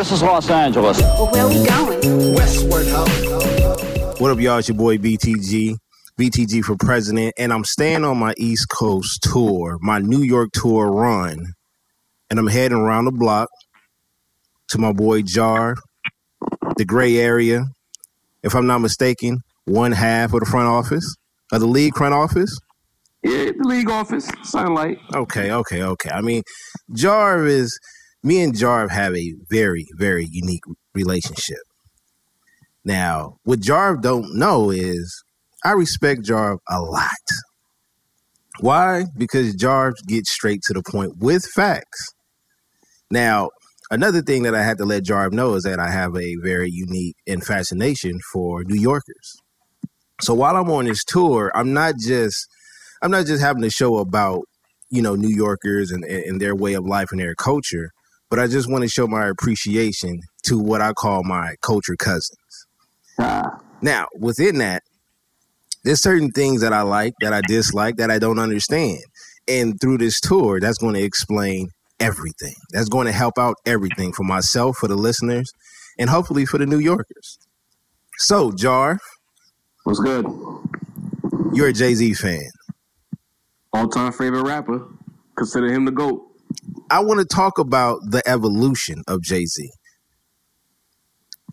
This is Los Angeles. Well, where are we going? Westward, ho. What up, y'all? It's your boy BTG. BTG for president. And I'm staying on my East Coast tour, my New York tour run. And I'm heading around the block to my boy Jar, the gray area. If I'm not mistaken, one half of the front office, of the league front office. Yeah, the league office, sunlight. Okay, okay, okay. I mean, Jarv is me and Jarv have a very, very unique relationship. Now, what Jarv don't know is I respect Jarv a lot. Why? Because Jarv gets straight to the point with facts. Now, another thing that I had to let Jarv know is that I have a very unique and fascination for New Yorkers. So while I'm on this tour, I'm not just I'm not just having a show about you know New Yorkers and, and their way of life and their culture, but I just want to show my appreciation to what I call my culture cousins. Ah, Now, within that, there's certain things that I like, that I dislike, that I don't understand. And through this tour, that's going to explain everything. That's going to help out everything for myself, for the listeners, and hopefully for the New Yorkers. So, Jar, what's good? you're a Jay Z fan. All time favorite rapper. Consider him the GOAT. I want to talk about the evolution of Jay Z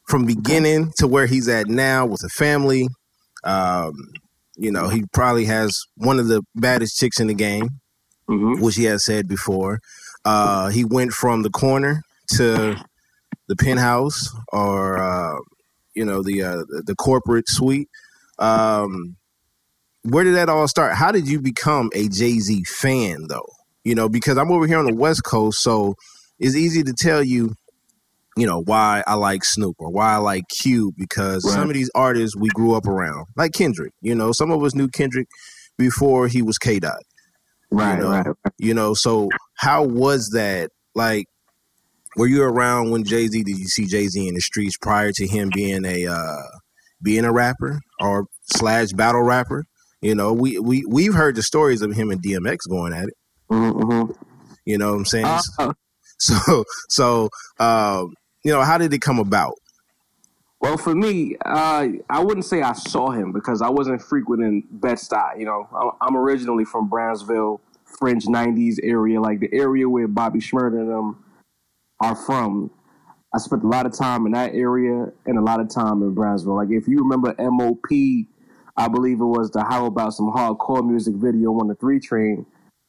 from beginning to where he's at now with a family. Um, you know, he probably has one of the baddest chicks in the game, Mm-hmm. which he has said before. Uh, he went from the corner to the penthouse, or uh, you know, the uh, the corporate suite. Um, where did that all start? How did you become a Jay Z fan, though? You know, because I'm over here on the West Coast, so it's easy to tell you, you know, why I like Snoop or why I like Cube because Right. some of these artists we grew up around, like Kendrick. You know, some of us knew Kendrick before he was K Dot. Right, you know, right. You know, so how was that? Like, were you around when Jay Z? Did you see Jay Z in the streets prior to him being a uh, being a rapper or slash battle rapper? You know, we we we've heard the stories of him and DMX going at it. Mm-hmm. You know what I'm saying? Uh, So so um, you know, how did it come about? well, for me, uh, I wouldn't say I saw him because I wasn't frequenting Bed Stuy. You know, I'm, I'm originally from Brownsville, fringe '90s area, like the area where Bobby Shmurda and them are from. I spent a lot of time in that area and a lot of time in Brownsville. Like if you remember MOP, I believe it was the How About Some Hardcore Music video on the three train.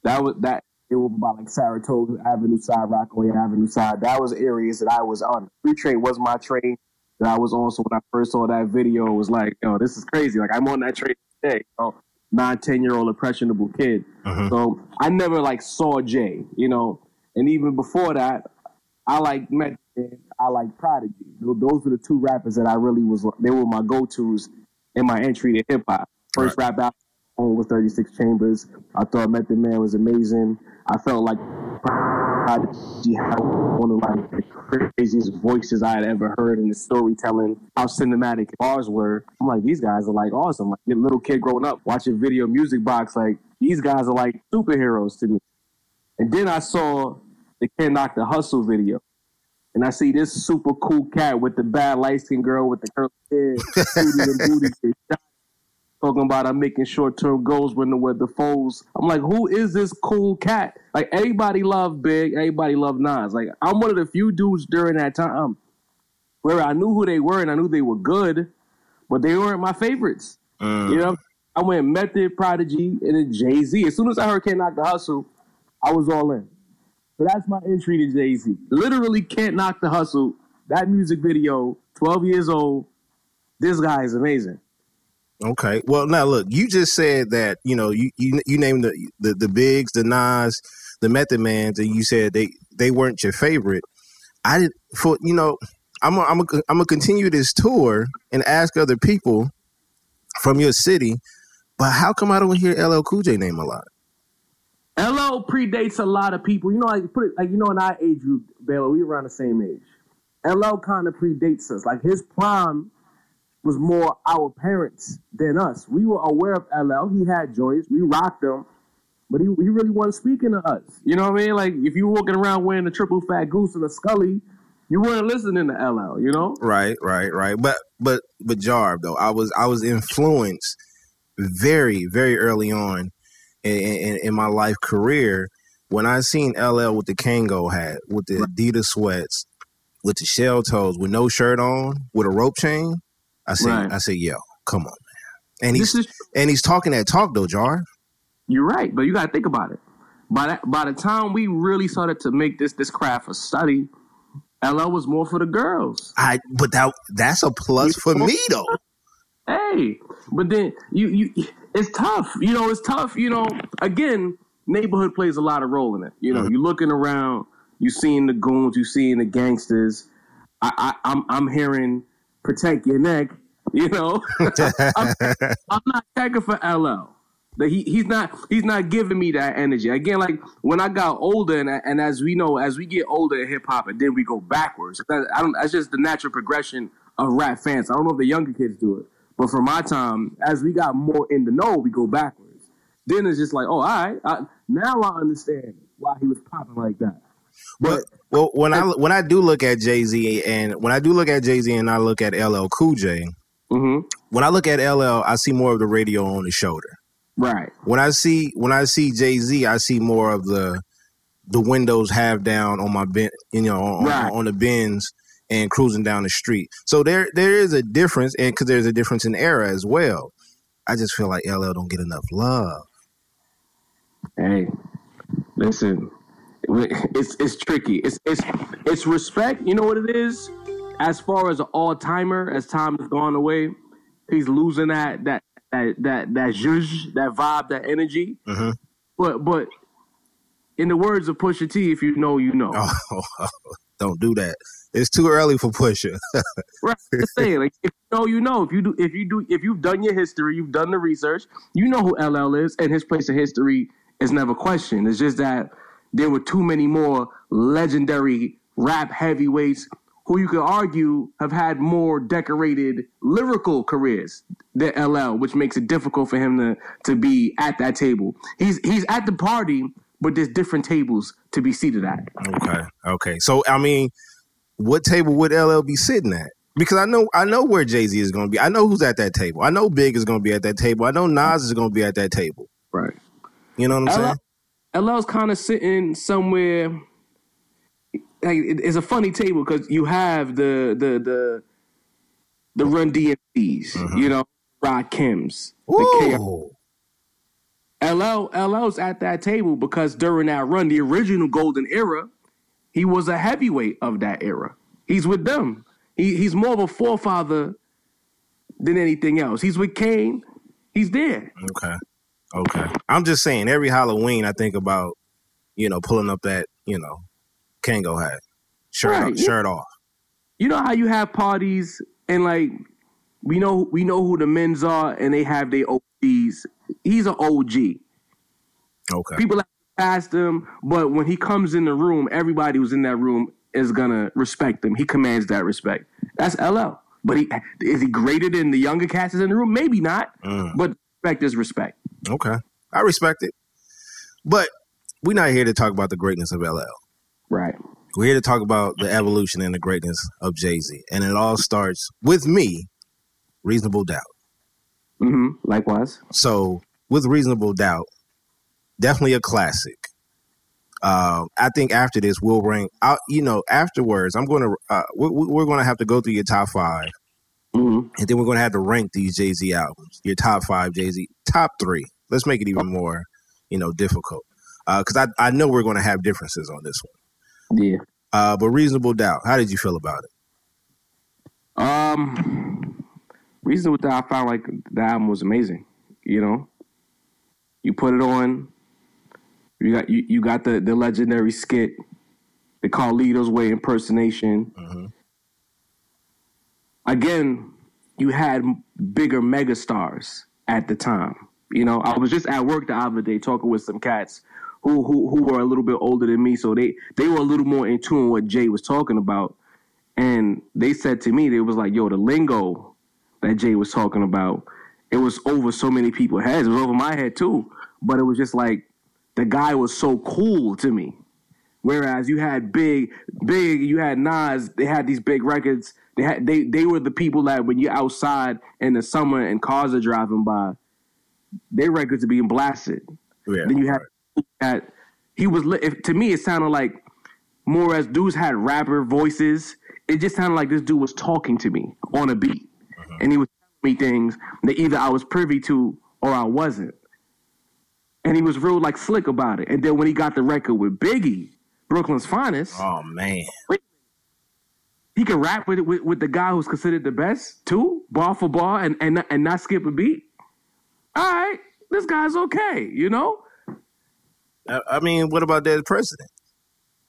That was that it was about like Saratoga Avenue side, Rockaway Avenue side. That was areas that I was on. Free train was my train that I was on. So when I first saw that video, it was like, yo, this is crazy. Like I'm on that train today. You know, nine, ten year old impressionable kid. Mhm. So I never like saw Jay, you know. And even before that, I like Meth I like Prodigy. Those were the two rappers that I really was. They were my go tos in my entry to hip hop. First rap album was 36 Chambers. I thought Method Man was amazing. I felt like Prodigy had one of like the craziest voices I had ever heard in the storytelling. How cinematic bars were. I'm like, these guys are like awesome. Like a little kid growing up watching video music box. Like these guys are like superheroes to me. And then I saw the Can't Knock the Hustle video. And I see this super cool cat with the bad light skinned girl with the curly hair, booty and booty, shit, talking about I'm making short term goals when the weather the foes. I'm like, who is this cool cat? Like everybody loved Big, everybody loved Nas. Like I'm one of the few dudes during that time where I knew who they were and I knew they were good, but they weren't my favorites. Mm. You know, I went Method, Prodigy, and then Jay Z. As soon as I heard Can't Knock the Hustle, I was all in. So that's my entry to Jay Z. Literally Can't Knock the Hustle. That music video, 12 years old. This guy is amazing. Okay. Well, now look, you just said that you know you you, you named the, the the bigs, the Nas, the Method Mans, and you said they they weren't your favorite. I did for you know I'm gonna I'm gonna I'm gonna continue this tour and ask other people from your city, but how come I don't hear LL Cool J name a lot? LL predates a lot of people. You know, like put it like you know in our age group, Baylor, we around the same age. LL kind of predates us. Like his prime was more our parents than us. We were aware of LL. He had joints. We rocked them. But he, he really wasn't speaking to us. You know what I mean? Like if you were walking around wearing a triple fat goose and a scully, you weren't listening to LL, you know? Right, right, right. But but but Jarv though, I was I was influenced very very early on in, in, in my life career when I seen LL with the Kangol hat, with the Adidas sweats, with the shell toes, with no shirt on, with a rope chain. I said, Right. I said, yo, come on, man. And he's is and he's talking that talk though, Jar. You're right, but you gotta think about it. By that, by the time we really started to make this this craft a study, LL was more for the girls. I but that that's a plus for me though. Hey, but then you you it's tough. You know, it's tough. You know, again, neighborhood plays a lot of role in it. You know, mm-hmm. you're looking around, you seeing the goons, you seeing the gangsters. I, I I'm I'm hearing protect your neck. You know, I'm, I'm not checking for LL. He he's not he's not giving me that energy again. Like when I got older, and and as we know, as we get older in hip hop, and then we go backwards. That, I don't. That's just the natural progression of rap fans. I don't know if the younger kids do it, but for my time, as we got more in the know, we go backwards. Then it's just like, oh, all right, I, now I understand why he was popping like that. But well, when I when I do look at Jay Z and when I do look at Jay Z and I look at LL Cool J, hmm when I look at LL, I see more of the radio on the shoulder. Right. When I see when I see Jay Z, I see more of the the windows half down on my ben, you know, on, Right. on the bins and cruising down the street. So there there is a difference, and because there's a difference in era as well. I just feel like LL don't get enough love. Hey, listen, it's it's tricky. It's it's it's respect. You know what it is. As far as an all timer, as time has gone away, he's losing that that that that that zhuzh, that vibe, that energy. Mhm. But but in the words of Pusha T, if you know, you know. Oh, don't do that. It's too early for Pusha. Right. Just saying, like if you know, you know. If you do, if you do, if you've done your history, you've done the research, you know who LL is, and his place in history is never questioned. It's just that there were too many more legendary rap heavyweights who you could argue have had more decorated lyrical careers than LL, which makes it difficult for him to to be at that table. He's he's at the party, but there's different tables to be seated at. Okay. Okay. So I mean, what table would LL be sitting at? Because I know I know where Jay Z is going to be. I know who's at that table. I know Big is going to be at that table. I know Nas is going to be at that table. Right. You know what I'm LL, saying? LL's kind of sitting somewhere. Like it's a funny table because you have the the the the Run DMCs, you mm-hmm. know, Rakim's, the K- Ooh. LL LL's at that table because during that run, the original golden era, he was a heavyweight of that era. He's with them. He, he's more of a forefather than anything else. He's with Kane. He's there. Okay. Okay. I'm just saying. Every Halloween, I think about you know pulling up that you know Kangol hat, shirt Right, yeah. shirt off. you know how you have parties and like we know we know who the men's are and they have their OGs. He's an OG. Okay. People have him, but when he comes in the room, everybody who's in that room is gonna respect him. He commands that respect. That's LL. But he is he greater than the younger cats in the room? Maybe not. Mm. But respect is respect. Okay. I respect it, but we're not here to talk about the greatness of LL. Right. We're here to talk about the evolution and the greatness of Jay Z, and it all starts with me, reasonable doubt. Mm-hmm. Likewise. So with reasonable doubt, definitely a classic. Um, I think after this we'll rank out. You know, afterwards I'm going to uh, we're, we're going to have to go through your top five, hmm and then we're going to have to rank these Jay Z albums. Your top five Jay Z, top three. Let's make it even more, you know, difficult because I I know we're going to have differences on this one. Yeah. Uh, but reasonable doubt. How did you feel about it? Um, reasonable doubt. I found like the album was amazing. You know, you put it on. You got you, you got the the legendary skit, the Carlito's Way impersonation. Mhm. again, you had bigger megastars at the time. You know, I was just at work the other day talking with some cats who who who were a little bit older than me, so they they were a little more in tune with what Jay was talking about. And they said to me, they was like, "Yo, the lingo that Jay was talking about, it was over so many people's heads. It was over my head too, but it was just like the guy was so cool to me. Whereas you had big, big, you had Nas. They had these big records. They had they they were the people that when you're outside in the summer and cars are driving by, their records are being blasted. Yeah. Then you had that he was if, to me it sounded like more as dudes had rapper voices. It just sounded like this dude was talking to me on a beat, uh-huh. and he was telling me things that either I was privy to or I wasn't. And he was real like slick about it. And then when he got the record with Biggie, Brooklyn's finest, Oh man. he could rap with, with with the guy who's considered the best too, bar for bar, and and and not skip a beat. All right, this guy's okay, you know. I, I mean, what about that president?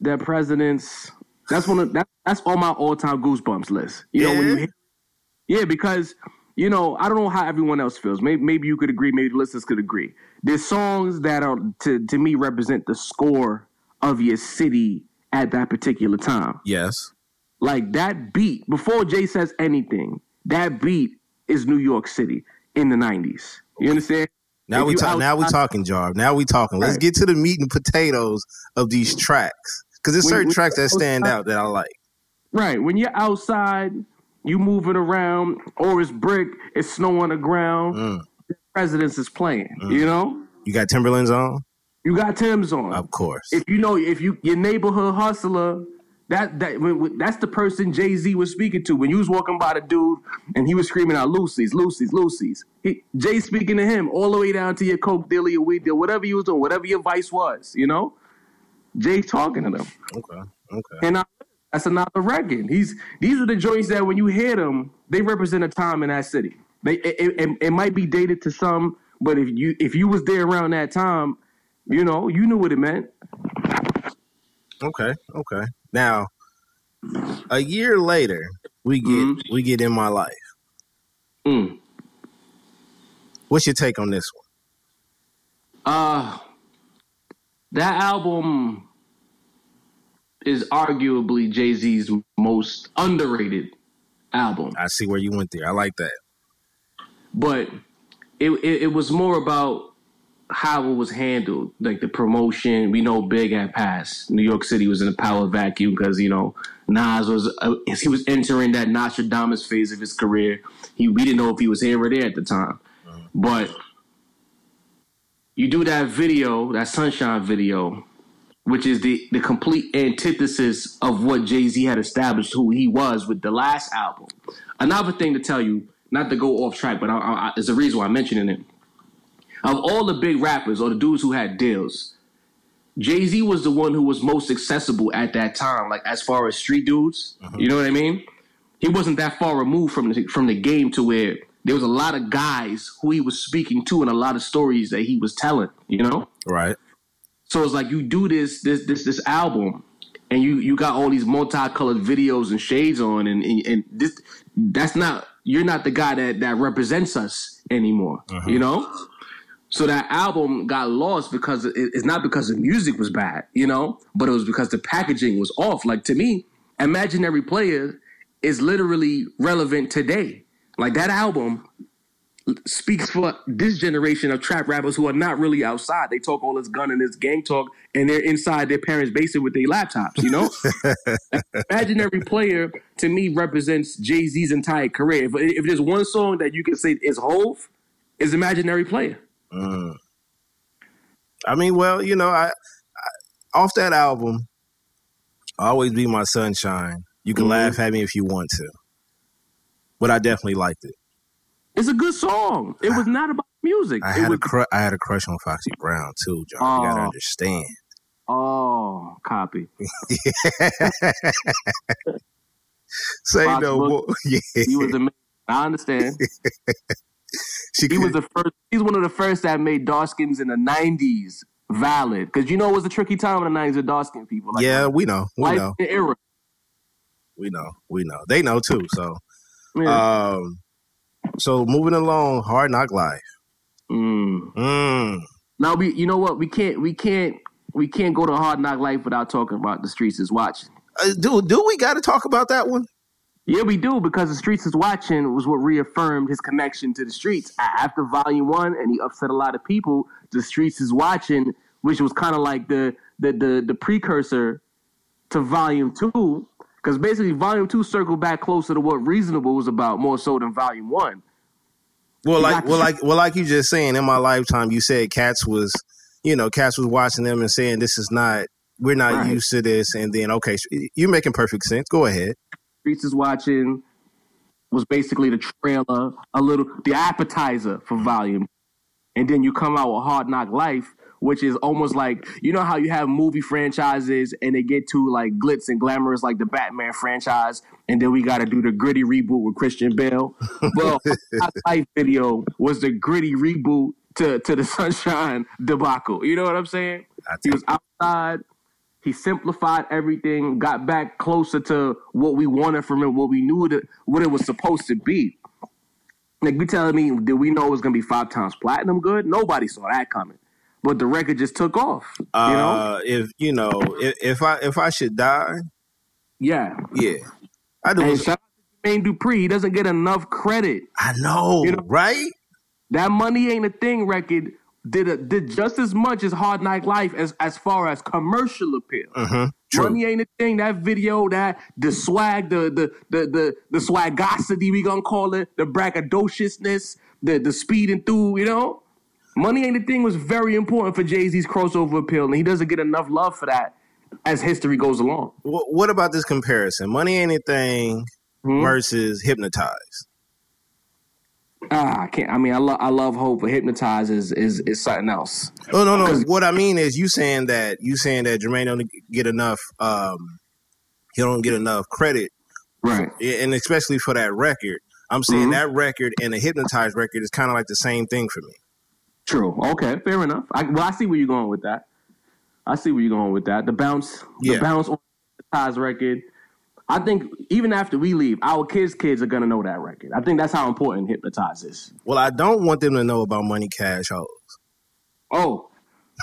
That president's that's one of that, that's on my all time goosebumps list. You know when you Yeah? hear, yeah because you know I don't know how everyone else feels. Maybe maybe you could agree. Maybe the listeners could agree. There's songs that are to to me represent the score of your city at that particular time. Yes. Like that beat, before Jay says anything, that beat is New York City in the 90s. You understand? Now If we talk. Now we talking, Jarv. Now we talking. Let's get to the meat and potatoes of these tracks because there's certain we- tracks that stand out that I like. Right. When you're outside, you moving around, or it's brick, it's snow on the ground, Mm. the presidents is playing. You know? You got Timberlands on, You got Tim's on. of course. if you know, if you your neighborhood hustler, that that when, when- that's the person Jay Z was speaking to when you was walking by the dude and he was screaming out Lucy's, Lucy's, Lucy's. He, Jay speaking to him all the way down to your coke deal, your weed deal, whatever you was doing, whatever your vice was, you know. Jay talking to them, okay. Okay. and I, that's another record. He's these are the joints that when you hear them, they represent a time in that city. They it, it, it might be dated to some, but if you if you was there around that time, you know you knew what it meant. Okay. Okay. Now, a year later, we get Mhm. we get in my life. Mm. What's your take on this one? Uh that album is arguably Jay Z's most underrated album, I see where you went there. I like that. but it, it it was more about how it was handled, like the promotion. We know Big had passed. New York City was in a power vacuum because you know Nas was uh, he was entering that Nostradamus phase of his career. He we didn't know if he was here or there at the time, but you do that video, that Sunshine video, which is the the complete antithesis of what Jay Z had established who he was with the last album. Another thing to tell you, not to go off track, but I, I, I, there's a reason why I'm mentioning it. Of all the big rappers or the dudes who had deals, Jay Z was the one who was most accessible at that time. Like as far as street dudes, uh-huh. you know what I mean? He wasn't that far removed from the from the game to where there was a lot of guys who he was speaking to and a lot of stories that he was telling. You know. Right. So it's like you do this this this this album, and you you got all these multicolored videos and shades on, and and, and this that's not you're not the guy that that represents us anymore. Uh-huh. You know. So that album got lost because it, it's not because the music was bad, you know, but it was because the packaging was off. Like to me, Imaginary Player is literally relevant today. Like that album speaks for this generation of trap rappers who are not really outside. They talk all this gun and this gang talk, and they're inside their parents' basement with their laptops. You know, Imaginary Player to me represents Jay Z's entire career. If, if there's one song that you can say is Hove, is Imaginary Player. Mm. I mean, well, you know, I, I off that album, always be my sunshine. You can Mhm. laugh at me if you want to, but I definitely liked it. It's a good song. It was not about music. I it had a was, cru- I had a crush on Foxy Brown too, John. You gotta Oh. understand. oh, copy. Say Fox no more. yeah, He was amazing. I understand. she He was the first. He's one of the first that made dark skins in the '90s valid. Because you know it was a tricky time in the '90s with dark skin people. Like, yeah, we know, we know, the era. we know, we know. They know too. So Yeah. Um, so moving along, Hard Knock Life. Mm. Mm. Now we, you know what? We can't, we can't, we can't go to Hard Knock Life without talking about the streets is watching. Uh, do do we got to talk about that one? Yeah, we do because the streets is watching was what reaffirmed his connection to the streets after Volume One, and he upset a lot of people. The streets is watching, which was kind of like the the the the precursor to Volume Two, because basically Volume Two circled back closer to what Reasonable was about more so than Volume One. Well, like, well, like, well, like you just saying. In my lifetime, you said Cats was, you know, Cats was watching them and saying this is not, we're not Right. used to this. And then, okay, you're making perfect sense. Go ahead. Streets is watching was basically the trailer, a little the appetizer for volume. And then you come out with Hard Knock Life, which is almost like you know how you have movie franchises and they get to like glitz and glamorous like the Batman franchise, and then we gotta do the gritty reboot with Christian Bale. Well, Life video was the gritty reboot to, to the Sunshine debacle. You know what I'm saying? He was outside. He simplified everything, got back closer to what we wanted from it, what we knew that what it was supposed to be. Like you telling me, did we know it was gonna be five times platinum good? Nobody saw that coming. But the record just took off. You know? Uh, if you know, if, if I if I should die, Yeah. yeah, I do. And shout out to Jermaine Dupri. He doesn't get enough credit. I know, You know- right? That money ain't a thing record did a, did just as much as Hard Knock Life as as far as commercial appeal. True. Money ain't a thing. That video, that the swag, the the the the the swagosity we gonna call it, the braggadociousness, the the speeding through, you know. Money ain't a thing was very important for Jay Z's crossover appeal, and he doesn't get enough love for that as history goes along. Wh- what about this comparison? Money Ain't a Thing Hmm? versus Hypnotize. Ah, I can't. I mean, I love I love Hove, but Hypnotize is is, is something else. Oh no, no. What I mean is, you saying that you saying that Jermaine don't get enough. um He don't get enough credit, Right. and especially for that record. I'm saying Mhm. that record and the Hypnotize record is kind of like the same thing for me. True. Okay. Fair enough. I, well, I see where you're going with that. I see where you're going with that. The bounce, yeah. the bounce on the ties record. I think even after we leave, our kids' kids are gonna know that record. I think that's how important Hypnotize is. Well, I don't want them to know about Money Cash Hoes. Oh,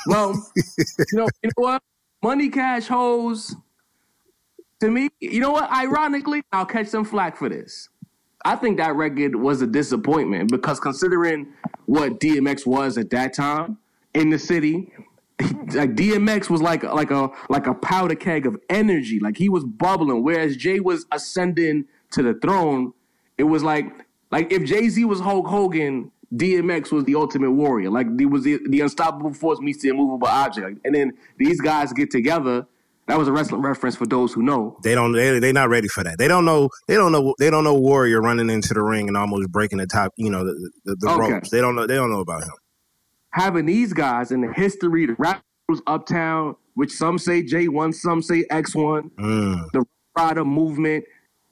well, you know, you know what? Money Cash Hoes. To me, you know what? Ironically, I'll catch some flack for this. I think that record was a disappointment because considering what DMX was at that time in the city, like DMX was like like a like a powder keg of energy. Like he was bubbling, whereas Jay was ascending to the throne. It was like like if Jay Z was Hulk Hogan, DMX was the ultimate warrior. Like he was the, the unstoppable force meets the immovable object. Like, and then these guys get together. That was a wrestling reference for those who know. They don't. They they not ready for that. They don't know. They don't know. They don't know Warrior running into the ring and almost breaking the top. You know the the, the Okay. ropes. They don't know. They don't know about him. Having these guys in the history, the rappers uptown, which some say J one, some say X one, Mm. the Ryder movement,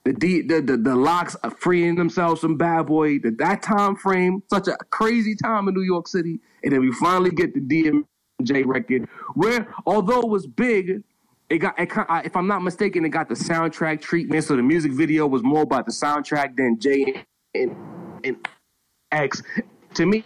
the D, the, the the LOX are freeing themselves from Bad Boy, that that time frame, such a crazy time in New York City, and then we finally get the DMJ record, where although it was big. It got, it, if I'm not mistaken, it got the soundtrack treatment. So the music video was more about the soundtrack than J and, and X. To me,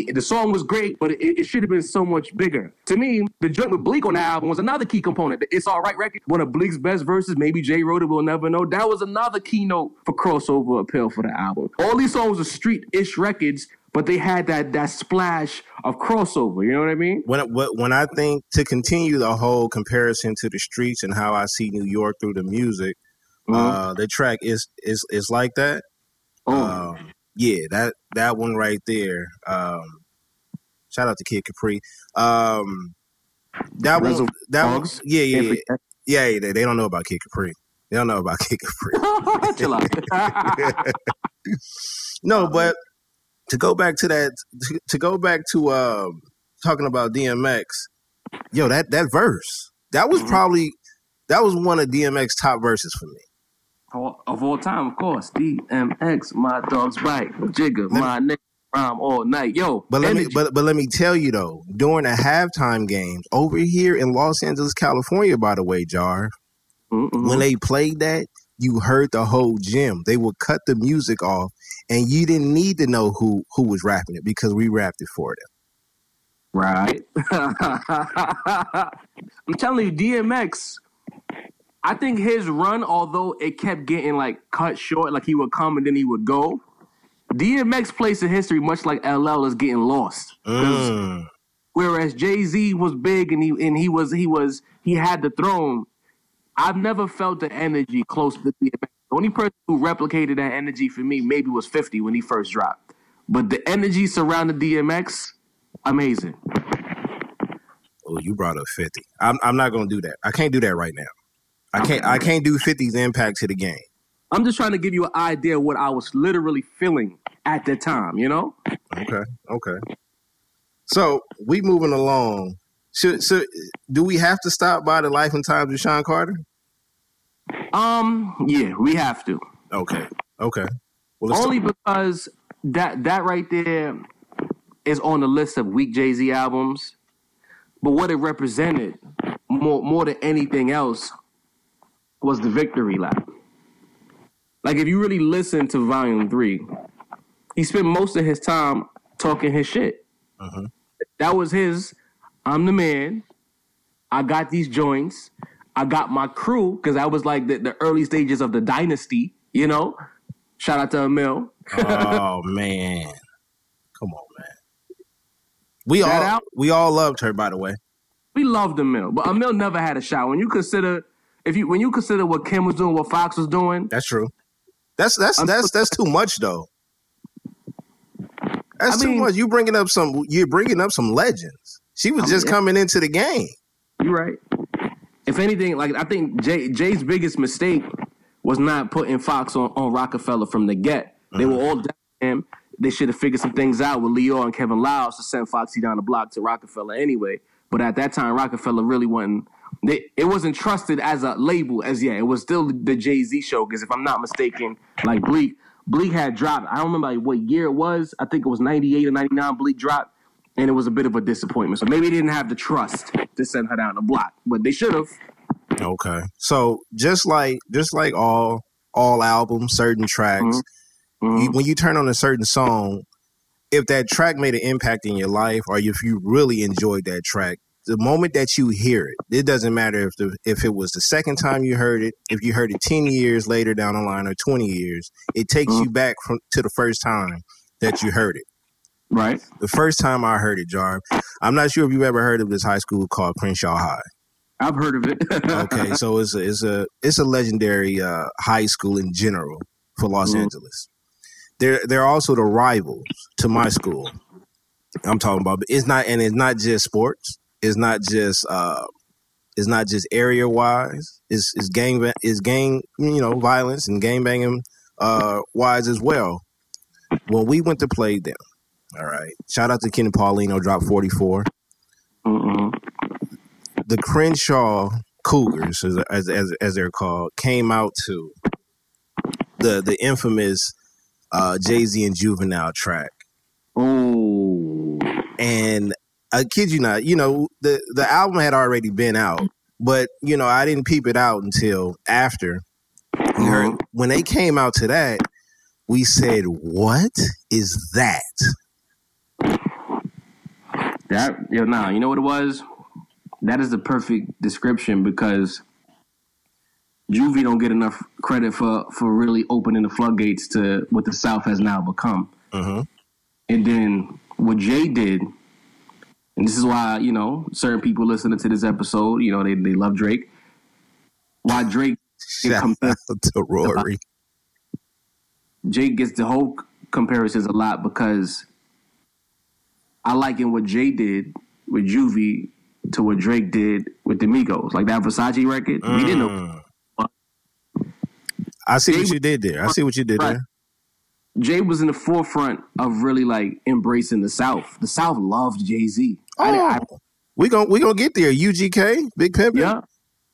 the song was great, but it, it should have been so much bigger. To me, the joint with Bleek on the album was another key component. The It's All Right record, one of Bleek's best verses, maybe Jay wrote it, we'll never know. That was another keynote for crossover appeal for the album. All these songs are street-ish records, but they had that that splash of crossover. You know what I mean? When when I think to continue the whole comparison to the streets and how I see New York through the music, uh, the track is is is like that. oh, Um, yeah, that that one right there. Um, shout out to Kid Capri. Um, that one, Reservoir that one, Dogs. yeah, yeah, yeah, yeah, yeah. They, they don't know about Kid Capri. They don't know about Kid Capri. Chill out. no, but to go back to that, to, to go back to um, talking about DMX, yo, that that verse, that was Mhm. probably that was one of DMX top verses for me. All- of all time, of course. DMX, my dog's bite, Jigga, Let- my nigga, rhyme all night. Yo, But let me, but but let me tell you though, during the halftime games over here in Los Angeles, California, by the way, Jar, Mm-mm. when they played that, you heard the whole gym. They would cut the music off, and you didn't need to know who who was rapping it because we rapped it for them. Right. I'm telling you, DMX. I think his run, although it kept getting like cut short, like he would come and then he would go. DMX place in history, much like LL, is getting lost. Mm. Whereas Jay Z was big and he and he was he was he had the throne. I've never felt the energy close to DMX. The only person who replicated that energy for me maybe was 50 when he first dropped. But the energy surrounding DMX, amazing. Oh, you brought up fifty. I'm I'm not gonna do that. I can't do that right now. I can't I can't do 50's impact to the game. I'm just trying to give you an idea of what I was literally feeling at the time, you know? Okay, okay. So we moving along. Should so do we have to stop by the life and times of Sean Carter? Um, yeah, we have to. Okay, okay. Well, Only talk- because that that right there is on the list of weak Jay Z albums. But what it represented more more than anything else was the victory lap. Like if you really listen to Volume Three, he spent most of his time talking his shit. Mhm. That was his. I'm the man. I got these joints. I got my crew because that was like the, the early stages of the dynasty. You know, shout out to Amil. oh man, come on, man. We all out- we all loved her, by the way. We loved Amil, but Amil never had a shot. When you consider, if you when you consider what Kim was doing, what Fox was doing, That's true. That's that's I'm- that's that's too much though. That's I too mean- much. You bringing up some. You're bringing up some legends. She was I just mean, coming into the game. you're right. If anything, like I think Jay, Jay's biggest mistake was not putting Fox on, on Roc-A-Fella from the get. They were mm-hmm. all down to him. They should have figured some things out with Lyor and Kevin Liles to send Foxy down the block to Roc-A-Fella anyway. But at that time, Roc-A-Fella really wasn't. They, it wasn't trusted as a label as yet. It was still the Jay Z show because if I'm not mistaken, like Bleek, Bleek had dropped. I don't remember like what year it was. I think it was 98 or 99. Bleek dropped, and it was a bit of a disappointment. So maybe they didn't have the trust to send her down the block, but they should have. Okay. So just like just like all all albums, certain tracks, Mhm. you, when you turn on a certain song, if that track made an impact in your life, or if you really enjoyed that track, the moment that you hear it, it doesn't matter if the if it was the second time you heard it, if you heard it ten years later down the line or twenty years, it takes Mhm. you back from to the first time that you heard it. Right. The first time I heard it, Jarv, I'm not sure if you've ever heard of this high school called Crenshaw High. I've heard of it. Okay, so it's a it's a it's a legendary uh, high school in general for Los Mhm. Angeles. They're they're also the rivals to my school. I'm talking about, but it's not, and it's not just sports. It's not just uh, it's not just area wise. It's it's gang it's gang you know violence and gang banging uh, wise as well. When we went to play them, all right. Shout out to Kenny Paulino, drop 44 the Crenshaw Cougars, as, as as they're called, came out to the the infamous uh, Jay Z and Juvenile track, Oh. and I kid you not, you know the the album had already been out, but you know I didn't peep it out until after. We heard when they came out to that, we said, "What is that?" That yo, nah, you know what it was? That is the perfect description because Juvie don't get enough credit for for really opening the floodgates to what the South has now become. hmm And then what Jay did, and this is why, you know, certain people listening to this episode, you know, they, they love Drake. Why Drake Shout out to Rory. Jay gets the whole comparisons a lot because I liken what Jay did with Juvie to what Drake did with the Migos. Like that Versace record. We didn't know Mm. I see what you did there. I see what you did there. Jay was in the forefront of really like embracing the South. The South loved Jay Z. Oh, we gonna we gonna get there. UGK, Big Pimpin'. Yeah.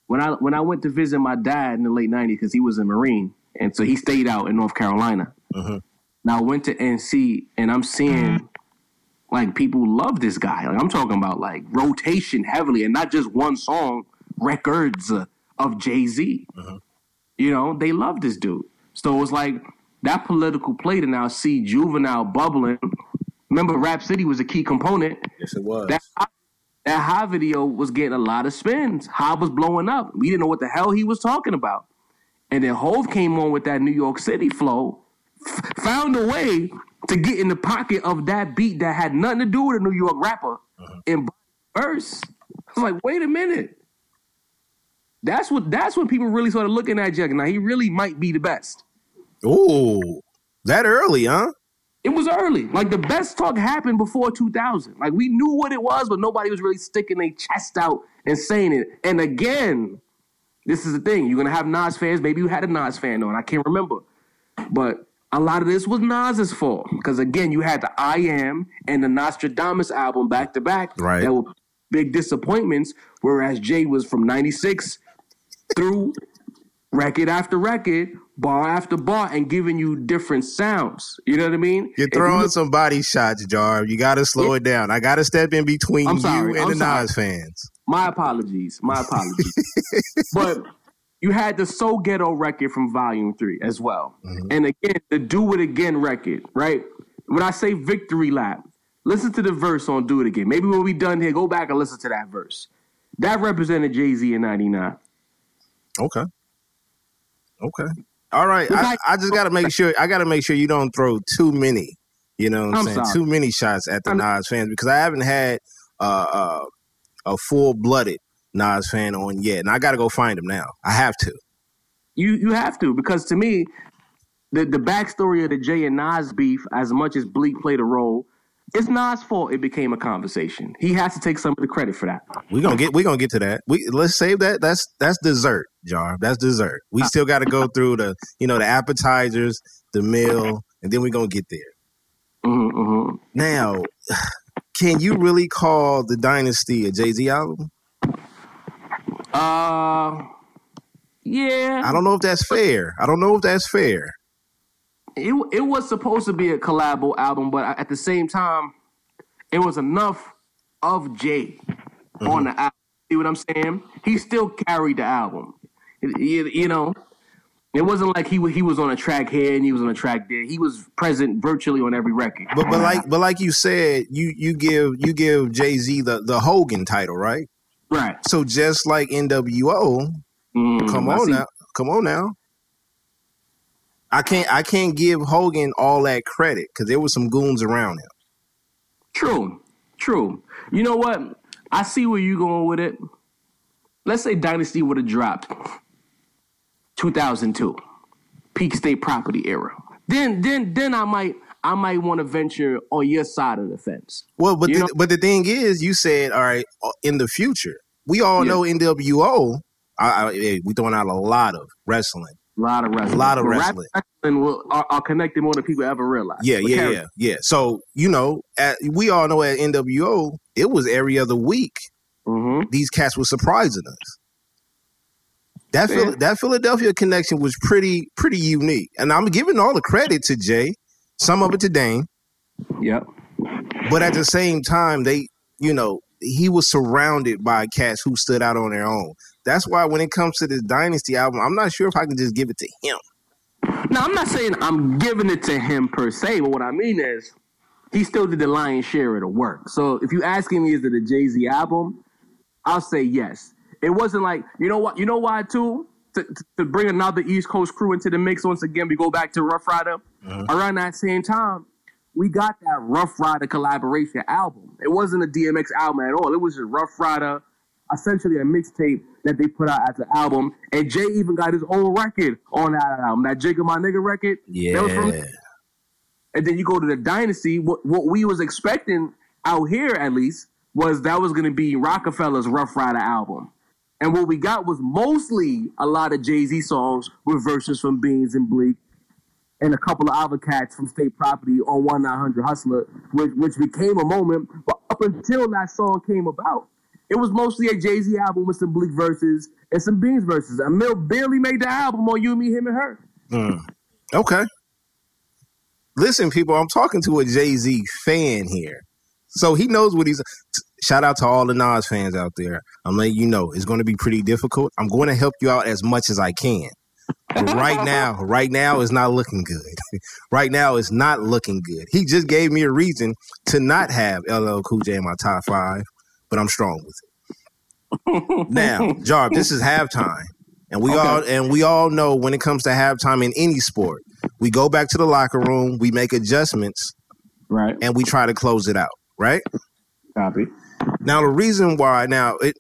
When I when I went to visit my dad in the late '90s because he was a Marine, and so he stayed out in North Carolina. Mhm. Now I went to NC, and I'm seeing like people love this guy. Like I'm talking about like rotation heavily, and not just one song, records uh, of Jay Z. You know, they love this dude. So it was like that political play to now see Juvenile bubbling. Remember, Rap City was a key component. Yes, it was. That that high video was getting a lot of spins. High was blowing up. We didn't know what the hell he was talking about. And then Hove came on with that New York City flow, f- found a way to get in the pocket of that beat that had nothing to do with a New York rapper uh-huh. in verse. I was like, wait a minute. That's what that's when people really started looking at Jugg. Now he really might be the best. Ooh, that early, huh? It was early. Like the best talk happened before 2000. Like we knew what it was, but nobody was really sticking their chest out and saying it. And again, this is the thing. You're gonna have Nas fans. Maybe you had a Nas fan on. I can't remember, but a lot of this was Nas's fault because again, you had the I Am and the Nostradamus album back to back. Right. That were big disappointments. Whereas Jay was from '96 through record after record, bar after bar, and giving you different sounds. You know what I mean? You're you throwing look- some body shots, Jar. You got to slow it down. I got to step in between sorry, you and I'm the sorry. Nas fans. My apologies. My apologies. but you had the So Ghetto record from Volume 3 as well. Mm-hmm. And again, the Do It Again record, right? When I say victory lap, listen to the verse on Do It Again. Maybe when we done here, go back and listen to that verse. That represented Jay Z in 99. Okay. Okay. All right. I, I just got to make sure. I got to make sure you don't throw too many. You know what I'm, I'm saying? sorry. Too many shots at the I'm- Nas fans because I haven't had uh, uh, a full blooded Nas fan on yet, and I got to go find him now. I have to. You you have to, because to me, the, the backstory of the Jay and Nas beef, as much as Bleek played a role, it's Nas' fault it became a conversation. He has to take some of the credit for that. We gonna get. We gonna get to that. We let's save that. That's that's dessert, Jar. That's dessert. We still got to go through the you know the appetizers, the meal, and then we're gonna get there. hmm hmm Now, can you really call the Dynasty a Jay Z album? Uh, yeah. I don't know if that's fair. I don't know if that's fair. It it was supposed to be a collabo album, but at the same time, it was enough of Jay on the album. See what I'm saying? He still carried the album. You, you know, it wasn't like he he was on a track here and he was on a track there. He was present virtually on every record. But but like but like you said, you you give you give Jay Z the the Hogan title, right? right. So just like NWO, Mm, come on now, come on now. I can't I can't give Hogan all that credit because there was some goons around him. True, true. You know what? I see where you're going with it. Let's say Dynasty would have dropped 2002, peak state property era. Then, then, then I might, I might want to venture on your side of the fence. Well, but the, but the thing is, you said all right uh, in the future. We all Yeah. know NWO. I, I, we throwing out a lot of wrestling. A lot of wrestling. A lot of But wrestling. wrestling will, are, are connected more than people ever realize. Yeah, yeah, yeah, yeah. So you know, at, we all know at NWO, it was every other week. Mhm. These cats were surprising us. That Phil- that Philadelphia connection was pretty pretty unique, and I'm giving all the credit to Jay, some of it to Dame, Yep. but at the same time, they you know he was surrounded by cats who stood out on their own. That's why when it comes to this Dynasty album, I'm not sure if I can just give it to him. Now, I'm not saying I'm giving it to him per se, but what I mean is he still did the lion's share of the work. So if you're asking me, is it a Jay Z album? I'll say yes. It wasn't like you know what you know why too. To, to- to bring another East Coast crew into the mix once again, we go back to Ruff Ryder. Uh-huh. Around that same time, we got that Ruff Ryder collaboration album. It wasn't a DMX album at all. It was just Ruff Ryder, essentially a mixtape that they put out as an album. And Jay even got his own record on that album, that Jigga My Nigga record. That was from- and then you go to the dynasty. What what we was expecting out here at least was that was going to be Roc-A-Fella's Ruff Ryder album, and what we got was mostly a lot of Jay Z songs with verses from Beans and Bleek, and a couple of other cats from State Property on One Nine Hundred Hustler, which which became a moment. But up until that song came about, it was mostly a Jay Z album with some Bleek verses and some Beans verses. Amil barely made the album on You, Me, Him, and Her. Mm. Okay. Listen, people, I'm talking to a Jay Z fan here. So he knows what he's. Shout out to all the Nas fans out there. I'm letting you know it's going to be pretty difficult. I'm going to help you out as much as I can. But right now, right now is not looking good. right now is not looking good. He just gave me a reason to not have LL Cool J in my top five, but I'm strong with it. now, Jarv, this is halftime. And we Okay. all and we all know when it comes to halftime in any sport, we go back to the locker room, we make adjustments, Right. and we try to close it out, right? Copy. Now the reason why now it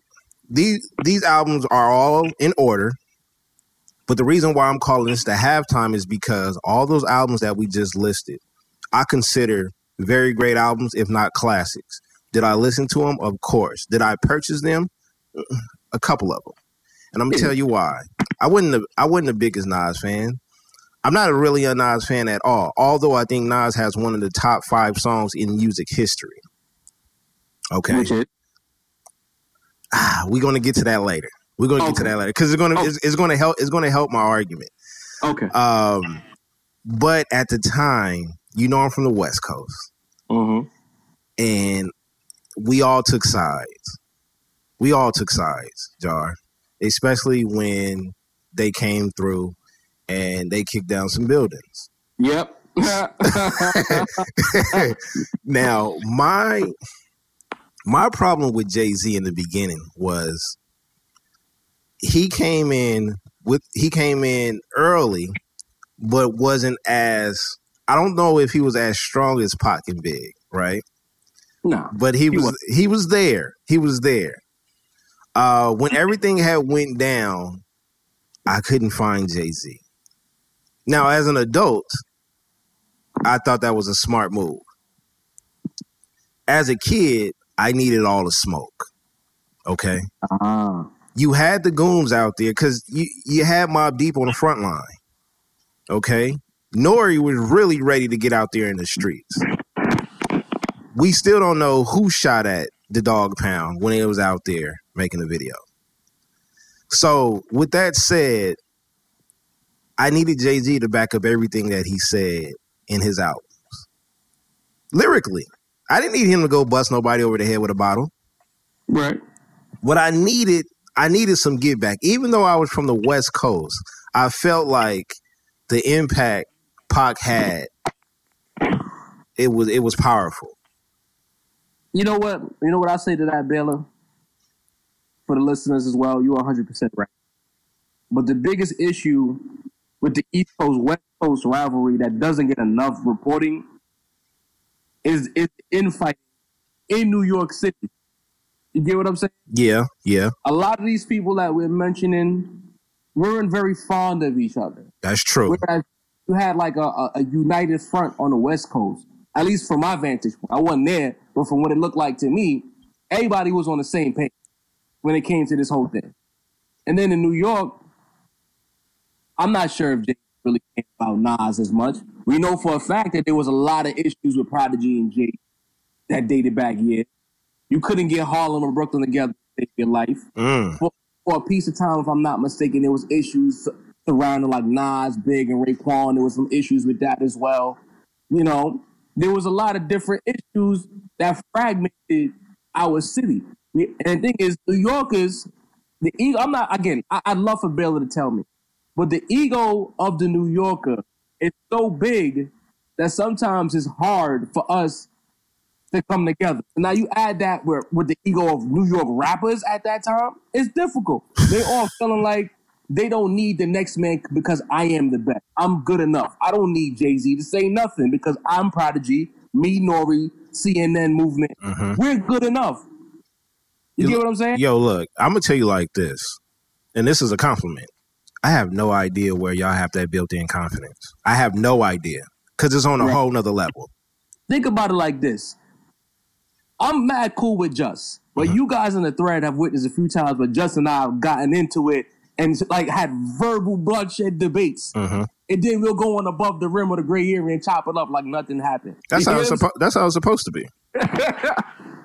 these these albums are all in order, but the reason why I'm calling this the halftime is because all those albums that we just listed, I consider very great albums, if not classics. Did I listen to them? Of course. Did I purchase them? A couple of them, and I'm gonna tell you why. I wasn't the, I wasn't the biggest Nas fan. I'm not a really a Nas fan at all. Although I think Nas has one of the top five songs in music history. Okay, ah, we're gonna get to that later. We're gonna get to that later because it's gonna Oh. it's, it's gonna help it's gonna help my argument. okay. Um, but at the time, you know, I'm from the West Coast, Mm-hmm. and we all took sides. We all took sides, Jar, especially when they came through and they kicked down some buildings. Yep. now, my my problem with Jay Z in the beginning was he came in with he came in early, but wasn't as I don't know if he was as strong as Pac and Big, right? Nah. But he was was. he was there. He was there. Uh, when everything had went down, I couldn't find Jay Z. Now, as an adult, I thought that was a smart move. As a kid, I needed all the smoke. Okay, Ah. you had the goons out there because you you had Mobb Deep on the front line. Okay, Nori was really ready to get out there in the streets. We still don't know who shot at the Dogg Pound when it was out there making the video. So, with that said, I needed Jay Z to back up everything that he said in his albums. Lyrically, I didn't need him to go bust nobody over the head with a bottle Right. what I needed, I needed some give back. Even though I was from the West Coast, I felt like the impact Pac had, it was it was powerful. You know what? You know what I say to that, Baylor? For the listeners as well, you're 100% right. But the biggest issue with the East Coast West Coast rivalry that doesn't get enough reporting is is infighting in New York City. You get what I'm saying? Yeah, yeah, A lot of these people that we're mentioning weren't very fond of each other. that's true. Whereas you had like a, a, a united front on the West Coast, at least from my vantage point. I wasn't there, but from what it looked like to me, everybody was on the same page when it came to this whole thing. And then in New York, I'm not sure if Jay really cared about Nas as much. We know for a fact that there was a lot of issues with Prodigy and Jay that dated back years. You couldn't get Harlem and Brooklyn together to save your life Mm, for, for a piece of time, if I'm not mistaken, there was issues surrounding like Nas, Big, and Raekwon. There was some issues with that as well. You know, there was a lot of different issues that fragmented our city. And the thing is, New Yorkers, the ego. I'm not again. I, I'd love for Baylor to tell me, but the ego of the New Yorker is so big that sometimes it's hard for us to come together. Now you add that with, with the ego of New York rappers at that time, it's difficult. They all feeling like they don't need the next man because I am the best. I'm good enough. I don't need Jay Z to say nothing because I'm Prodigy, me, Nori, CNN movement. mhm. We're good enough. You You- get what I'm saying? Yo, look, I'm gonna tell you like this, and this is a compliment. I have no idea where y'all have that built-in confidence. I have no idea because it's on a Right. whole nother level. Think about it like this. I'm mad cool with Just, but you guys in the thread have witnessed a few times where Just and I have gotten into it and like had verbal bloodshed debates. Mhm. And then we'll go on above the rim of the gray area and chop it up like nothing happened. That's You how it's supposed. That's how it's supposed to be.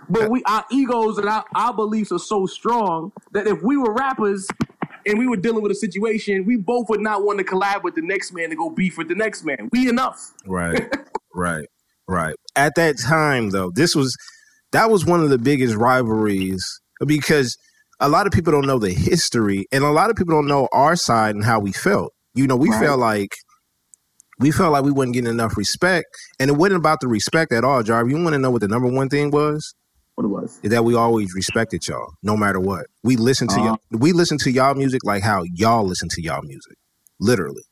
But we our egos and our, our beliefs are so strong that if we were rappers and we were dealing with a situation, we both would not want to collab with the next man to go beef with the next man. We enough. Right, right, right. At that time, though, this was that was one of the biggest rivalries because a lot of people don't know the history, and a lot of people don't know our side and how we felt. You know, we Right. felt like we felt like we wasn't getting enough respect, and it wasn't about the respect at all, Jarv. You want to know what the number one thing was? What it was? Is that we always respected y'all, no matter what. We listen to Uh-huh. y'all. We listen to y'all music like how y'all listen to y'all music, literally.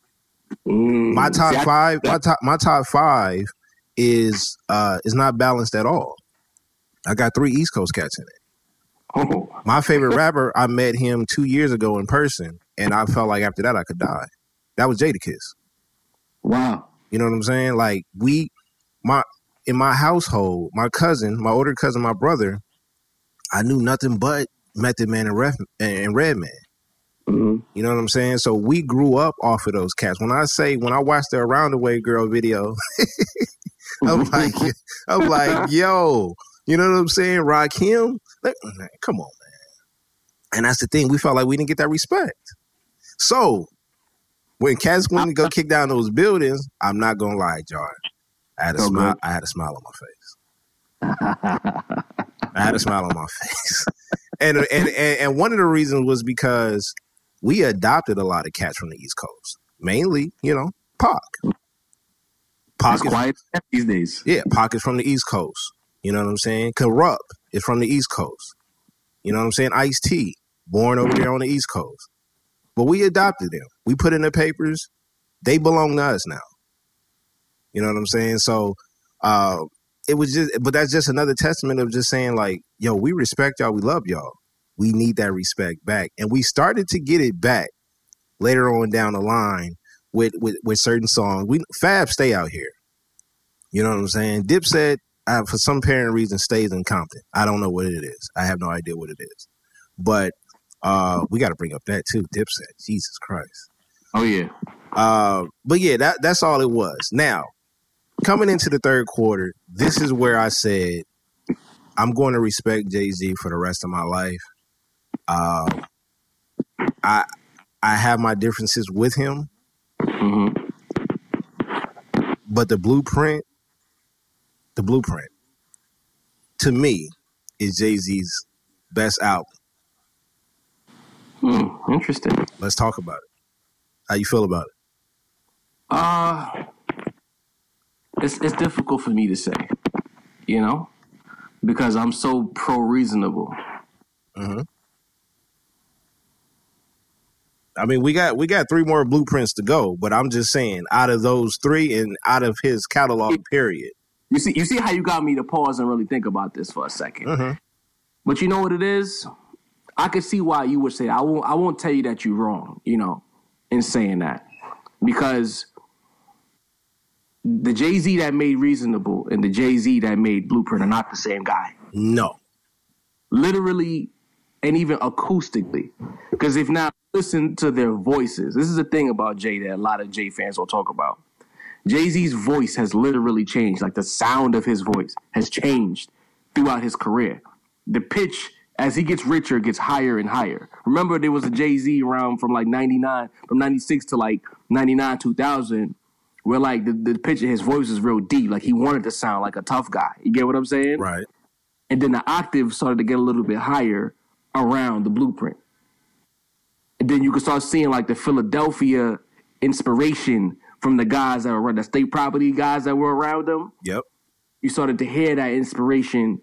Mm. My top five, my top, my top five is uh is not balanced at all. I got three East Coast cats in it. Oh, My favorite rapper, I met him two years ago in person, and I felt like after that I could die. That was Jadakiss. wow. You know what I'm saying? Like we, my in my household, my cousin, my older cousin, my brother, I knew nothing but Method Man and, Ref, and Redman. hmm You know what I'm saying? So we grew up off of those cats. When I say when I watched the Around the Way Girl video, I'm like, I'm like, yo, you know what I'm saying? Rakim, like, man, come on, man. And that's the thing. We felt like we didn't get that respect. So when cats went to go kick down those buildings, I'm not gonna lie, Jar. I had a So smile. good. I had a smile on my face. I had a smile on my face. And, and and and one of the reasons was because we adopted a lot of cats from the East Coast, mainly, you know, Pac. Pac is, quiet these days. yeah, Pac is from the East Coast. You know what I'm saying? Kurupt is from the East Coast. You know what I'm saying? Ice T, born over there on the East Coast. But we adopted them. We put in the papers. They belong to us now. You know what I'm saying? So uh it was just but that's just another testament of just saying like, yo, we respect y'all, we love y'all. We need that respect back. And we started to get it back later on down the line with with, with certain songs. We Fab stay out here. You know what I'm saying? Dipset, uh, for some parent reason, stays in Compton. I don't know what it is. I have no idea what it is. But uh, we got to bring up that too. Dipset, Jesus Christ. Oh yeah. Uh, but yeah, that that's all it was. Now, coming into the third quarter, this is where I said I'm going to respect Jay Z for the rest of my life. Um, I I have my differences with him, mm-hmm. but the blueprint, the blueprint, to me, is Jay Z's best album. Hmm. Interesting. Let's talk about it. How you feel about it? Uh it's it's difficult for me to say, you know, because I'm so pro reasonable. hmm I mean, we got we got three more blueprints to go, but I'm just saying, out of those three and out of his catalog, period. You see, you see how you got me to pause and really think about this for a 2nd Mhm. But you know what it is? I can see why you would say that. I won't. I won't tell you that you're wrong. You know, in saying that, because the Jay Z that made Reasonable and the Jay Z that made Blueprint are not the same guy. No, literally and even acoustically. Because if not, listen to their voices. This is the thing about Jay that a lot of Jay fans will talk about. Jay Z's voice has literally changed. Like the sound of his voice has changed throughout his career. The pitch, as he gets richer, gets higher and higher. Remember, there was a Jay Z around from like 99, from 96 to like 99, 2000, where like the, the pitch of his voice is real deep. Like he wanted to sound like a tough guy. You get what I'm saying? right? and then the octave started to get a little bit higher around the blueprint. And then you could start seeing like the Philadelphia inspiration from the guys that were the state property guys that were around them. Yep. You started to hear that inspiration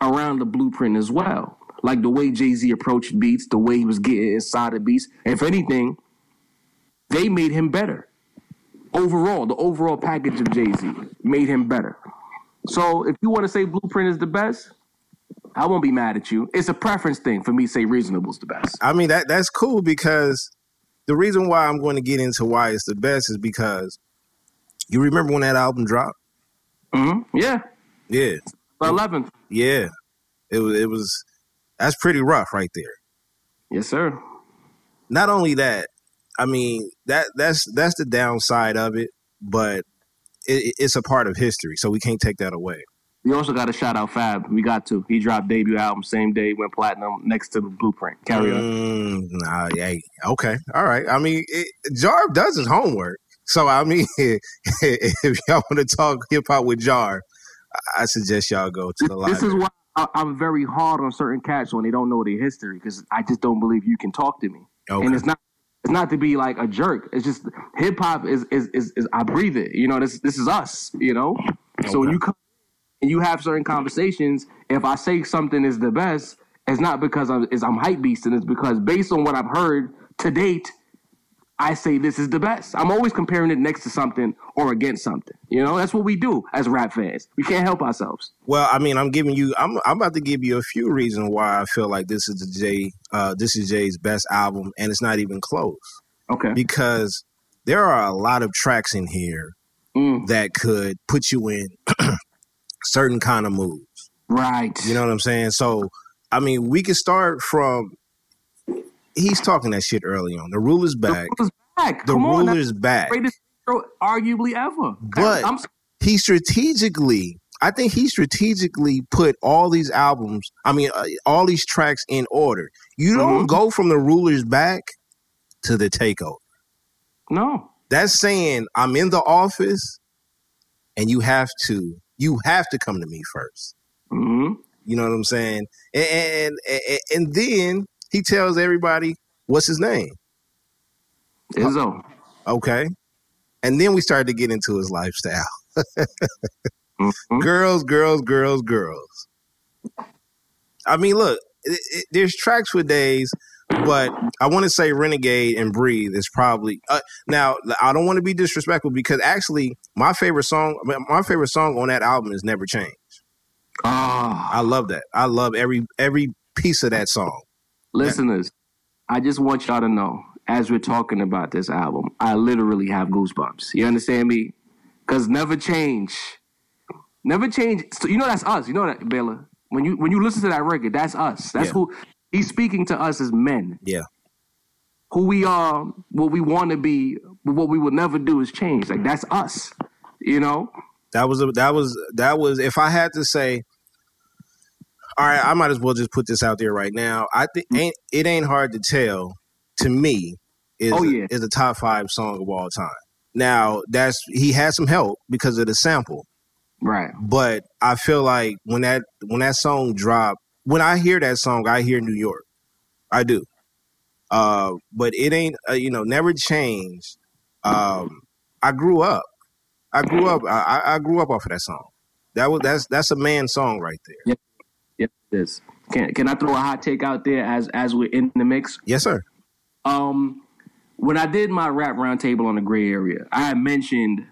around the blueprint as well. Like the way Jay Z approached beats, the way he was getting inside the beats. If anything, they made him better. Overall, the overall package of Jay Z made him better. So if you want to say Blueprint is the best, I won't be mad at you. It's a preference thing for me to say Reasonable is the best. I mean that that's cool because the reason why I'm going to get into why it's the best is because you remember when that album dropped? hmm Yeah, Yeah, the 11th. yeah. It was it was that's pretty rough right there. Yes, sir. Not only that, I mean that that's that's the downside of it, but it, it's a part of history, so we can't take that away. We also got to shout out Fab. We got to. He dropped debut album same day, went platinum next to the Blueprint. Carry on. Mm, nah, yeah, okay, all right. I mean, it, Jarv does his homework, so I mean, if y'all want to talk hip hop with Jarv, I suggest y'all go to the This is why I, I'm very hard on certain cats when they don't know their history because I just don't believe you can talk to me. Okay. And it's not It's not to be like a jerk. It's just hip hop is, is is is I breathe it. You know, this this is us. You know. So when you come and you have certain conversations, if I say something is the best, it's not because I'm is I'm hype beasting. It's because based on what I've heard to date, I say this is the best. I'm always comparing it next to something or against something. You know, that's what we do as rap fans. We can't help ourselves. Well, I mean, I'm giving you. I'm I'm about to give you a few reasons why I feel like this is the Jay. Uh, this is Jay's best album, and it's not even close Okay. because there are a lot of tracks in here Mm, that could put you in certain kind of moves. right. You know what I'm saying? So, I mean, we could start from. He's talking that shit early on. The ruler's back. the ruler's back. The Come on, ruler's back. greatest arguably ever. But- I'm he strategically i think he strategically put all these albums i mean uh, all these tracks in order you don't Mhm. go from the ruler's back to the takeover no. that's saying i'm in the office and you have to you have to come to me first. Hmm you know what i'm saying? And and, and, then he tells everybody what's his name. Izzo. okay. And then we started to get into his lifestyle. Mhm. girls, girls, girls, girls. I mean, look, it, it, there's tracks for days, but I want to say "Renegade" and "Breathe" is probably uh, now. I don't want to be disrespectful because actually, my favorite song, my favorite song on that album is "Never Change." Ah, I love that. I love every every piece of that song. listeners, I just want y'all to know as we're talking about this album, I literally have goosebumps. You understand me? Because never change, never change. So you know that's us. You know that, Baylor. When you when you listen to that record, that's us. That's Yeah. who he's speaking to us as men. Yeah, Who we are, what we want to be, but what we will never do is change. Like that's us. You know. that was a, that was that was. If I had to say, all right, I might as well just put this out there right now. I think mm. ain't it ain't hard to tell. To me, is Oh, yeah. is a top five song of all time. Now that's he had some help because of the sample, Right. but I feel like when that when that song dropped, when I hear that song, I hear New York. I do. Uh, but it ain't uh, you know never changed. Um, I grew up. I grew up. I, I- grew up off of that song. That was that's that's a man song right there. Yep. yep It is. Can can I throw a hot take out there as as we're in the mix? Yes, sir. Um, when I did my rap roundtable on the gray area, I had mentioned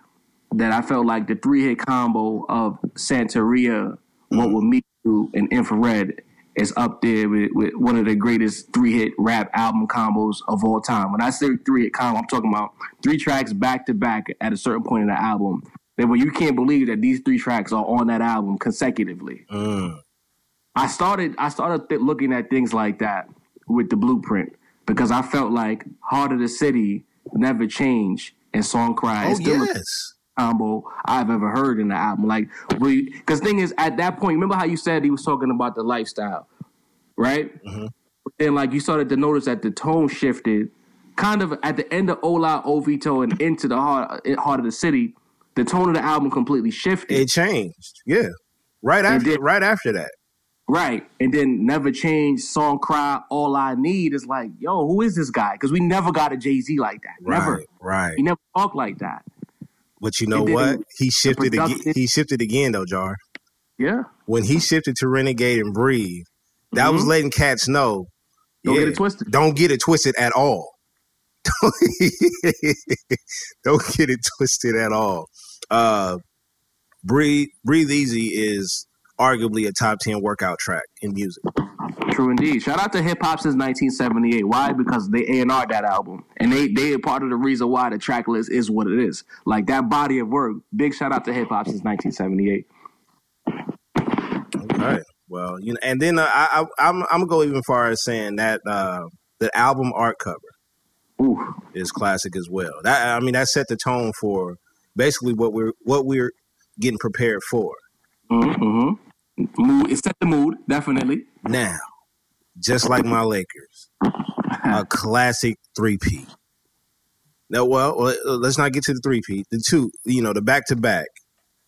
that I felt like the three hit combo of Santeria, What Would Meek Do, and Infrared is up there with, with one of the greatest three hit rap album combos of all time. When I say three hit combo, I'm talking about three tracks back to back at a certain point in the album. That when you can't believe that these three tracks are on that album consecutively. Mm. I started I started th- looking at things like that with the blueprint because I felt like Heart of the City never changed and Song Cry Oh is still yes. Combo I've ever heard in the album. Like because thing is at that point, remember how you said he was talking about the lifestyle, right? Mhm. And like you started to notice that the tone shifted kind of at the end of Hola' Hovito and into the heart heart of the city, the tone of the album completely shifted. It changed. Yeah. Right after did. right after that. Right. And then Never Change, Song Cry, All I Need is like, yo, who is this guy? Because we never got a Jay Z like that. Never. Right. Right. He never talked like that. But you know what? He shifted again. He shifted again though, Jar. Yeah. When he shifted to Renegade and Breathe, that was Mhm. letting cats know. Don't yeah, get it twisted. Don't get it twisted at all. don't get it twisted at all. Uh, breathe, breathe easy is arguably a top ten workout track in music. True indeed. Shout out to hip hop since 1978. Why? Because they A and R that album, and they they are part of the reason why the track list is what it is. Like that body of work. Big shout out to hip hop since 1978. All right. Well, you know, and then uh, I, I I'm I'm gonna go even far as saying that uh, the album art cover Ooh, is classic as well. That I mean, that set the tone for basically what we're what we're getting prepared for mm-hmm. mood. It set the mood definitely. now. Just like my Lakers, a classic three P. Now, well, well, uh, let's not get to the three P. The two, you know, the back to back.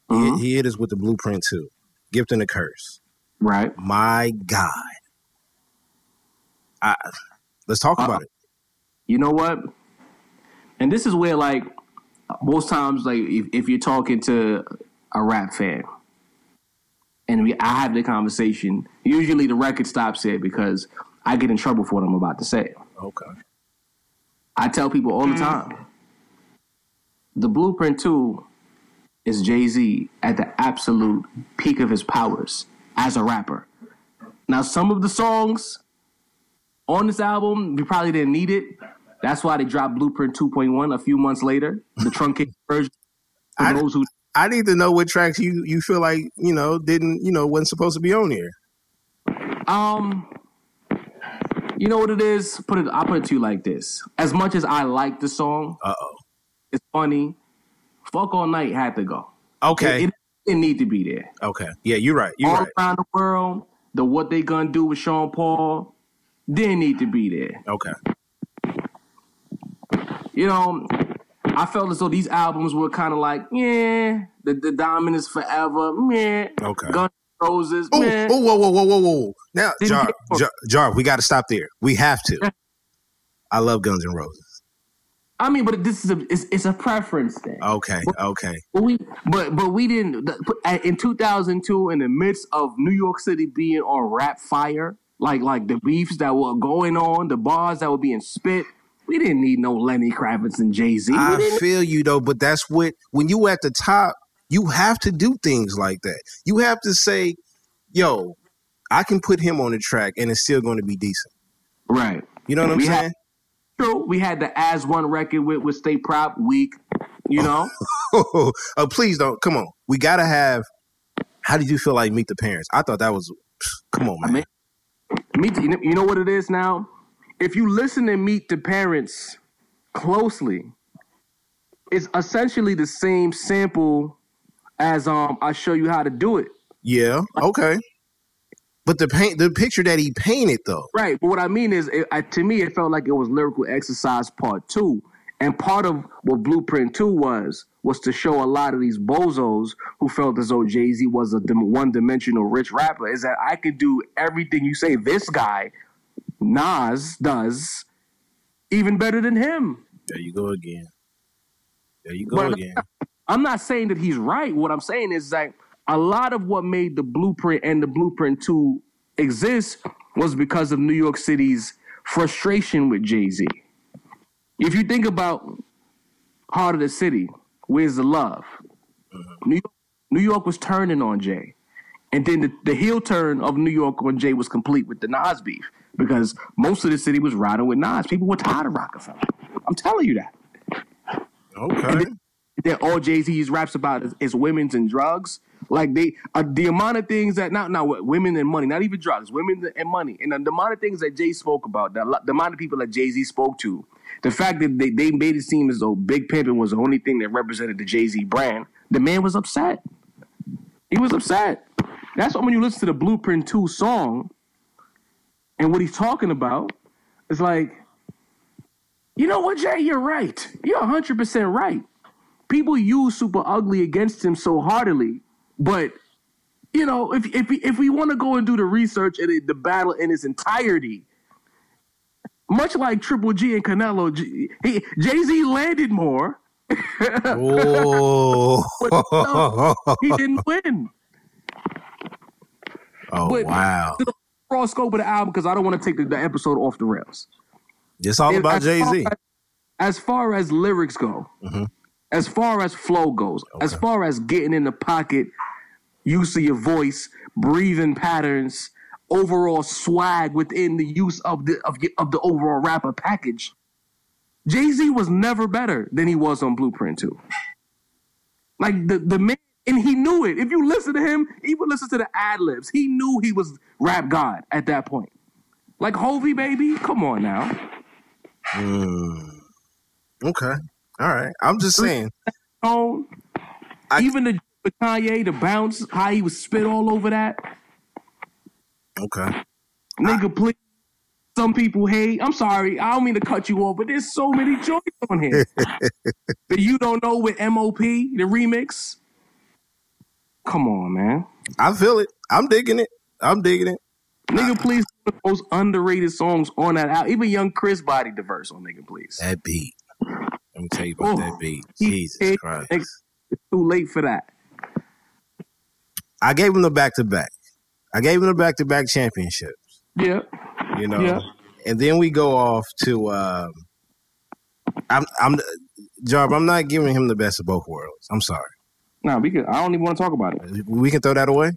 He hit us with the blueprint too. Gift and a curse. Right. My God. I, let's talk Uh-uh. about it. you know what? And this is where like most times like if, if you're talking to a rap fan and we I have the conversation, usually the record stops there because I get in trouble for what I'm about to say. Okay. I tell people all the mm. time the blueprint 2 is Jay Z at the absolute peak of his powers as a rapper. Now, some of the songs on this album, we probably didn't need it. That's why they dropped Blueprint 2.1 a few months later, the truncated version. For I- those who I need to know what tracks you you feel like you know didn't you know wasn't supposed to be on here. Um, you know what it is? Put it. I'll put it to you like this: as much as I like the song, Uh oh. it's funny. Fuck all night had to go. Okay. It, it didn't need to be there. okay. Yeah, you're right. You're all right. around the world, the what they gonna do with Sean Paul didn't need to be there. Okay. You know, I felt as though these albums were kind of like, yeah, the the Diamond is forever, meh. Okay. Guns N' Roses, Oh, meh. oh, whoa, whoa, whoa, whoa, whoa! Now, Jar, Jar, Jar, we got to stop there. We have to. I love Guns N' Roses. I mean, but this is a it's, it's a preference thing. Okay, okay. But we, but but we didn't. In 2002, in the midst of New York City being on rap fire, like like the beefs that were going on, the bars that were being spit, we didn't need no Lenny Kravitz and Jay Z. I feel you though, but that's what when you at the top, you have to do things like that. You have to say, "Yo, I can put him on the track, and it's still going to be decent." right. You know what I'm We had- saying? True. We had the As One record with with Stay Prop week. You know, oh, please don't. Come on, we got to have. How did you feel like Meet the Parents? I thought that was. Come on, man. mean- meet. You you know what it is now. If you listen and meet the parents closely, it's essentially the same sample as um I show you how to do it. yeah, okay. But the paint, the picture that he painted though. Right, but what I mean is, it, I, to me, it felt like it was lyrical exercise part two, and part of what Blueprint Two was was to show a lot of these bozos who felt as though Jay Z was a dim- one-dimensional rich rapper. Is that I could do everything you say this guy Nas does even better than him. There you go again. There you go But- again. I'm not saying that he's right. What I'm saying is like a lot of what made the blueprint and the blueprint to exist was because of New York City's frustration with Jay-Z. If you think about Heart of the City, Where's the Love? Mm-hmm. New York, New York was turning on Jay. And then the, the heel turn of New York on Jay was complete with the Nas beef because most of the city was riding with Nas. People were tired of Roc-A-Fella. I'm telling you that Okay. that all Jay Z's raps about is, is women's and drugs. Like they, uh, the amount of things that not not women and money, not even drugs, women and money, and the amount of things that Jay spoke about, the, the amount of people that Jay Z spoke to, the fact that they, they made it seem as though Big Pimpin' was the only thing that represented the Jay Z brand. The man was upset. He was upset. That's why when you listen to the Blueprint Two song, and what he's talking about, it's like, you know what, Jay, you're right. You're hundred percent right people use Supa Ugly against him so heartily but you know if if we, if we want to go and do the research and the battle in its entirety much like Triple G and Canelo Jay-Z landed more Oh. he didn't win oh But- wow. Raw scope of the album because I don't want to take the, the episode off the rails It's all about Jay Z. as- far as lyrics go, Mhm. as far as flow goes, as far as getting in the pocket, use of your voice, breathing patterns, overall swag within the use of the of, of the overall rapper package, Jay Z was never better than he was on Blueprint Two. Like the the man, and he knew it. If you listen to him, even listen to the ad libs, he knew he was rap god at that point. Like Hovi, baby, come on now. Mm. Okay. All right. I'm just saying. I- Even the the Kanye, the bounce, how he was spit all over that. Okay. Nigga, please. Some people hate. I'm sorry. I don't mean to cut you off, but there's so many joints on here. that you don't know with MOP, the remix. Come on, man. I feel it. I'm digging it. I'm digging it. Nigga, please the most underrated songs on that album. Even Young Chris body diverse on Nigga Please. That beat. Let me tell you about Oh, that beat. Jesus Christ. It's too late for that. I gave him the back to back. I gave him the back to back championships. Yeah. You know, Yeah. and then we go off to. Um, I'm, I'm, Jarv. I'm not giving him the best of both worlds. I'm sorry. Nah, we could. I don't even want to talk about it. We can throw that away.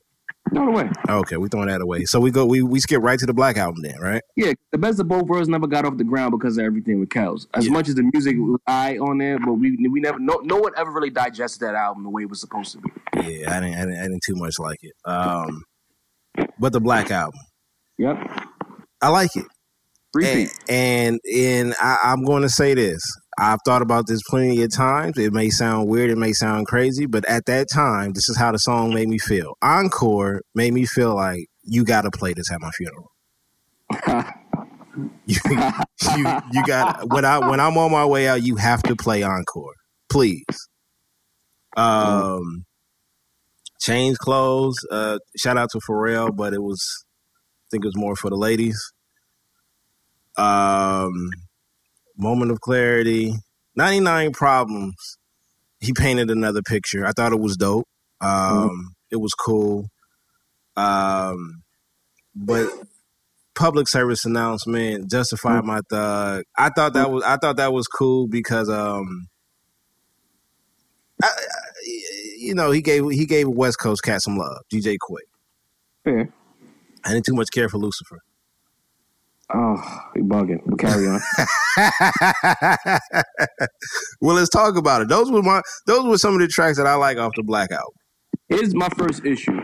Throw it away. Okay, we throwing that away. So we go. We we skip right to the Black album then, right? Yeah, the best of both worlds never got off the ground because of everything with Kels. As Yeah. much as the music was on there, but we we never no no one ever really digested that album the way it was supposed to be. Yeah, I didn't. I didn't, I didn't too much like it. Um, but the Black album, Yep. I like it. Repeat. And and, and I, I'm going to say this. I've thought about this plenty of times. It may sound weird, it may sound crazy, but at that time, this is how the song made me feel. Encore made me feel like you got to play this at my funeral. you, you you got when I when I'm on my way out, you have to play encore, please. Um, change clothes. Uh, shout out to Pharrell, but it was I think it was more for the ladies. Um, moment of clarity. Ninety nine problems. He painted another picture. I thought it was dope. Um, it was cool. Um, but public service announcement, justify my thug. I thought that was I thought that was cool because um, I, I- you know he gave he gave West Coast cat some love. DJ Quik. Fair. I didn't too much care for Lucifer. Oh, you bugging. But carry on. well, let's talk about it. Those were my those were some of the tracks that I like off the Black album. Here's my first issue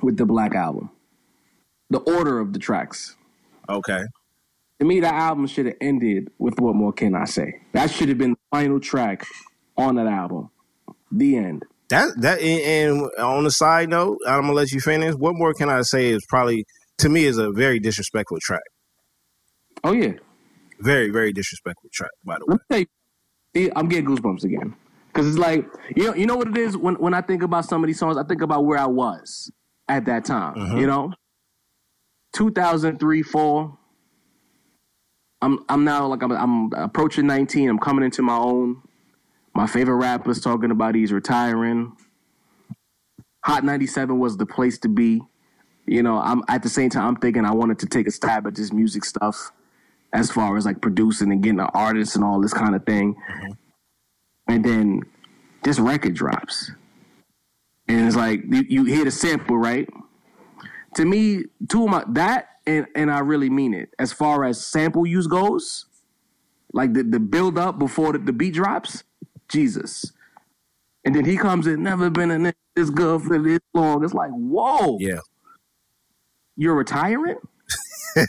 with the Black album. The order of the tracks. Okay. To me, that album should have ended with "What More Can I Say." That should have been the final track on that album. The end. That that and, and on the side note, I'm gonna let you finish. What more can I say? Is probably to me is a very disrespectful track. Oh yeah. Very very disrespectful track. By the way, Let me tell you, I'm getting goosebumps again because it's like you know, you know what it is when when I think about some of these songs, I think about where I was at that time. Mhm. You know, 2003, four. I'm I'm now like I'm I'm approaching 19. I'm coming into my own. My favorite rappers talking about he's retiring. Hot 97 was the place to be. You know, I'm at the same time I'm thinking I wanted to take a stab at this music stuff as far as like producing and getting an artist and all this kind of thing. Mm-hmm. And then this record drops. And it's like you, you hear the sample, right? To me, two of my that and and I really mean it. As far as sample use goes, like the, the build up before the, the beat drops, Jesus. And then he comes in, never been a nigga this good for this long. It's like, whoa, yeah. you're retiring?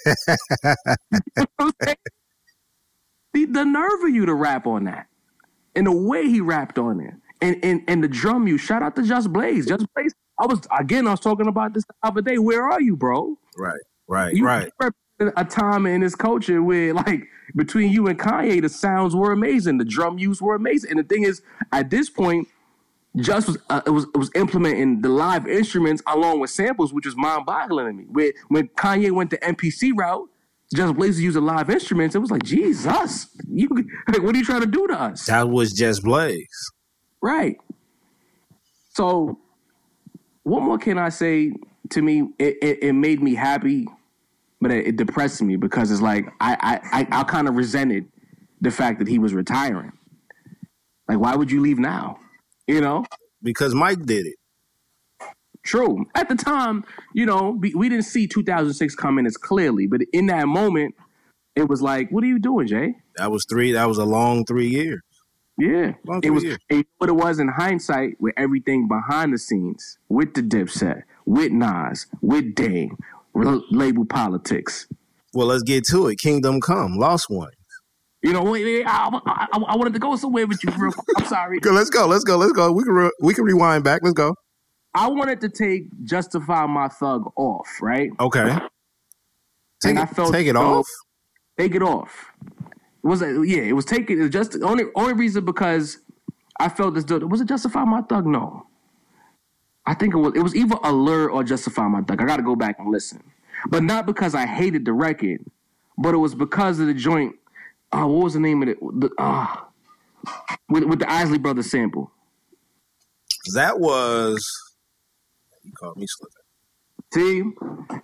the, the nerve of you to rap on that. And the way he rapped on it. And and and the drum you shout out to Just Blaze. Just Blaze. I was again I was talking about this the other day. Where are you, bro? Right. Right. You right. a time in this culture where like between you and Kanye, the sounds were amazing, the drum use were amazing. And the thing is, at this point, just was uh, it was it was implementing the live instruments along with samples, which was mind boggling to me. Where when Kanye went the MPC route, Just Blaze used the live instruments. It was like Jesus, you like what are you trying to do to us? That was just Blaze. Right. So, what more can I say? To me, it, it, it made me happy, but it, it depressed me because it's like I I, I, I kind of resented the fact that he was retiring. Like, why would you leave now? You know, Because Mike did it. true. At the time, you know, we, we didn't see 2006 coming as clearly, but in that moment, it was like, what are you doing, Jay? That was three. That was a long three years. Yeah, Long it was. years. Know what it was in hindsight, with everything behind the scenes, with the Dipset, with Nas, with Dame, label politics. Well, let's get to it. Kingdom Come, Lost One. You know, wait, wait, I, I, I- wanted to go somewhere with you. Real quick. I'm sorry. Let's go. Let's go. Let's go. We can re- we can rewind back. Let's go. I wanted to take "Justify My Thug" off, right? Okay. Take And it, I felt take it off. Take it off. It was yeah, it was taken. It was just only only reason because I felt this. Was it "Justify My Thug"? No. I think it was. It was either "Allure" or "Justify My Thug." I got to go back and listen. but not because I hated the record, but it was because of the joint. Uh, what was the name of it? The, uh, with with the Isley Brothers sample. That was. You called me slipping. See,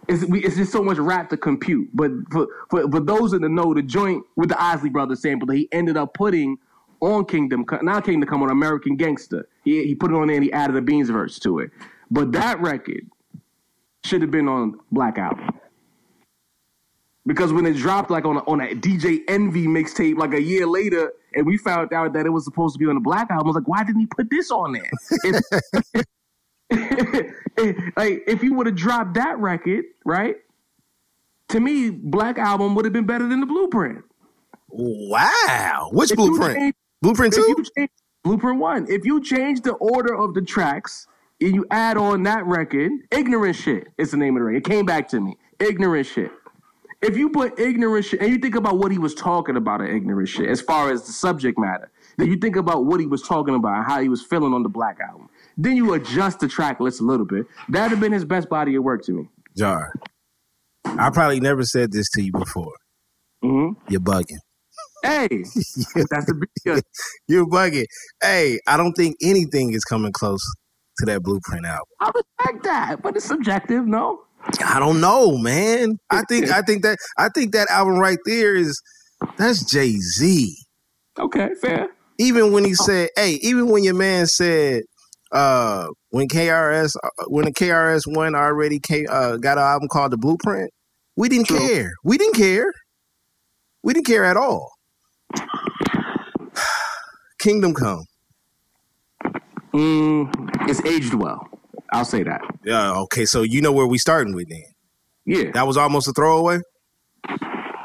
it's, we, it's just so much rap to compute. But for, for for those in the know, the joint with the Isley Brothers sample that he ended up putting on Kingdom, not Kingdom Come on American Gangster. He he put it on there and he added a Beans verse to it. But that record should have been on Black Album. Because when it dropped like on a, on a DJ Envy mixtape like a year later, and we found out that it was supposed to be on the Black Album, I was like, why didn't he put this on there? If- like if you would have dropped that record, right? To me, Black Album would have been better than the Blueprint. Wow. Which If blueprint? change- blueprint two? change Blueprint One, if you change the order of the tracks and you add on that record, ignorant shit is the name of the record. It came back to me. Ignorant shit. If you put ignorant shit and you think about what he was talking about in ignorant shit, as far as the subject matter, then you think about what he was talking about and how he was feeling on the Black Album. Then you adjust the track list a little bit. That'd have been his best body of work to me. Jar. I probably never said this to you before. hmm You're bugging. Hey, that's the big. You're bugging. Hey, I don't think anything is coming close to that blueprint album. I respect that, but it's subjective, no? I don't know, man. I think I think that I think that album right there is that's Jay Z. Okay, fair. Even when he said, "Hey," even when your man said, uh, when KRS uh, when the KRS one already came, uh, got an album called The Blueprint, we didn't True. care. We didn't care. We didn't care at all. Kingdom Come. Mm, it's aged well. I'll say that. Yeah. Okay. So you know where we starting with then? Yeah, That was almost a throwaway.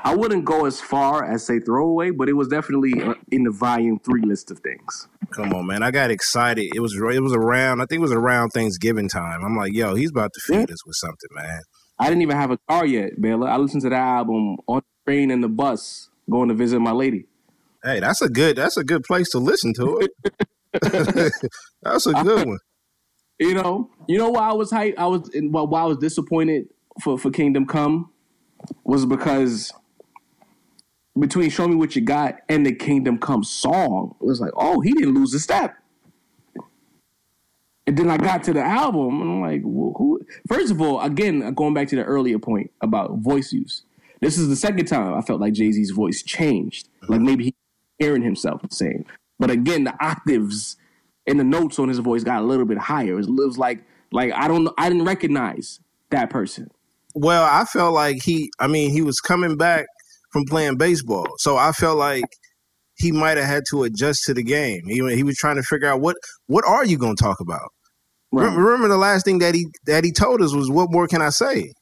I wouldn't go as far as say throwaway, but it was definitely uh, in the volume three list of things. Come on, man! I got excited. It was it was around. I think it was around Thanksgiving time. I'm like, yo, he's about to feed us with something, man. I didn't even have a car yet, Baylor. I listened to that album on the train and the bus going to visit my lady. Hey, that's a good that's a good place to listen to it. that's a good one. You know, you know why I was hype. I was why why I was disappointed for for Kingdom Come was because between Show Me What You Got and the Kingdom Come song, it was like, oh, he didn't lose a step. And then I got to the album, and I'm like, well, who? First of all, again, going back to the earlier point about voice use. This is the second time I felt like Jay Z's voice changed. Like maybe he hearing himself the same. But again, the octaves and the notes on his voice got a little bit higher. It was like like I don't. I didn't recognize that person. Well, I felt like he. I mean, he was coming back from playing baseball, so I felt like he might have had to adjust to the game. He he was trying to figure out what what are you going to talk about. Right. Remember, remember the last thing that he that he told us was, "What more can I say?"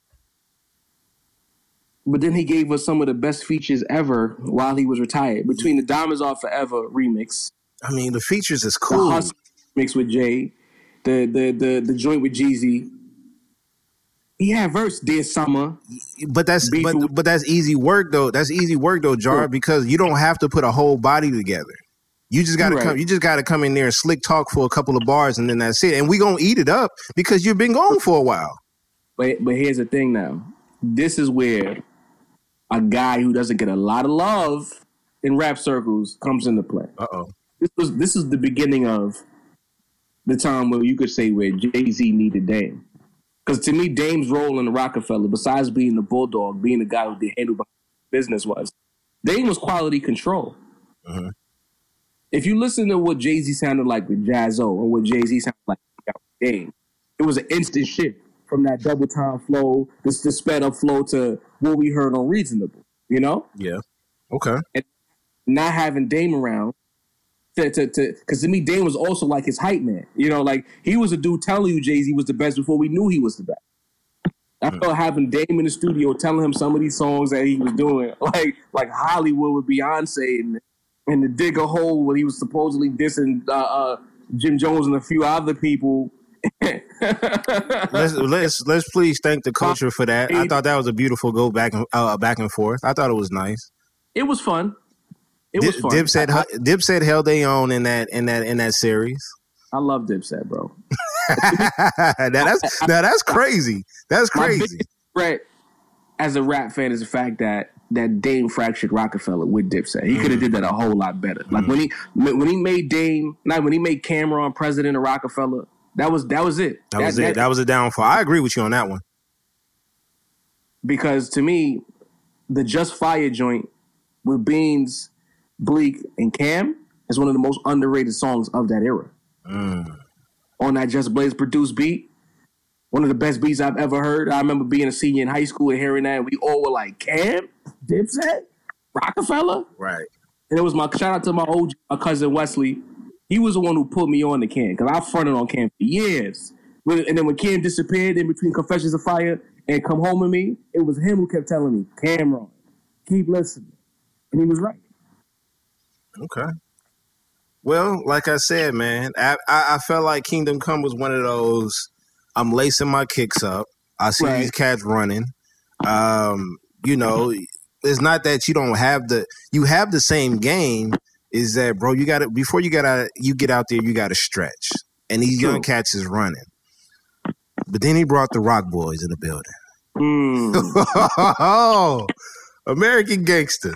But then he gave us some of the best features ever while he was retired. Between the Diamonds Are Forever remix, I mean, the features is cool. Hustle mix with Jay, the the the the joint with Jeezy. He had verse Dear Summer. But that's Beef but, with- but that's easy work though. That's easy work though, Jar, because you don't have to put a whole body together. You just gotta right. come. You just gotta come in there and slick talk for a couple of bars, and then that's it. And we gonna eat it up because you've been gone for a while. But but here's the thing now. This is where a guy who doesn't get a lot of love in rap circles comes into play. Uh oh. This was this is the beginning of the time where you could say where Jay Z needed Dame. Because to me, Dame's role in the Roc-A-Fella, besides being the bulldog, being the guy who did handle business, was Dame was quality control. Mhm. If you listen to what Jay Z sounded like with Jaz-O or what Jay Z sounded like with Dame, it was an instant shift from that double time flow, this, this sped up flow to what we heard on Reasonable. You know, Yeah. Okay. And not having Dame around to to to because to me Dame was also like his hype man. You know, like he was a dude telling you Jay Z was the best before we knew he was the best. I felt having Dame in the studio telling him some of these songs that he was doing, like like Hollywood with Beyonce and and the dig a hole when he was supposedly dissing uh, uh, Jim Jones and a few other people. Let's let's let's please thank the culture for that. I thought that was a beautiful go back and uh, back and forth. I thought it was nice. it was fun. It Dip, was fun. Dipset I, Dipset held they own in that in that in that series. I love Dipset, bro. now that's now that's crazy. That's crazy. regret as a rap fan is the fact that that Dame fractured Roc-A-Fella with Dipset. He could have did that a whole lot better. Like mm. when he when he made Dame, not when he made Cam'ron president of Roc-A-Fella. That was that was it. That, was it. That was a downfall. I agree with you on that one. because to me, the Just Fire joint with Beans, Bleek, and Cam is one of the most underrated songs of that era. Mm. On that Just Blaze produced beat, one of the best beats I've ever heard. I remember being a senior in high school and hearing that. And we all were like, Cam, Dipset, Roc-A-Fella. Right. And it was my shout out to my old my cousin Wesley. He was the one who put me on the Cam because I fronted on Cam for years. And then when Cam disappeared in between Confessions of Fire and Come Home with Me, it was him who kept telling me, Cam'ron, keep listening. And he was right. Okay. Well, like I said, man, I, I, I felt like Kingdom Come was one of those. I'm lacing my kicks up. I see Right. these cats running. Um, you know, it's not that you don't have the you have the same game. Is that bro? You got to before you got out you get out there, you got to stretch. And these young True. cats is running. But then he brought the Roc Boys in the building. Mm. oh, American Gangster.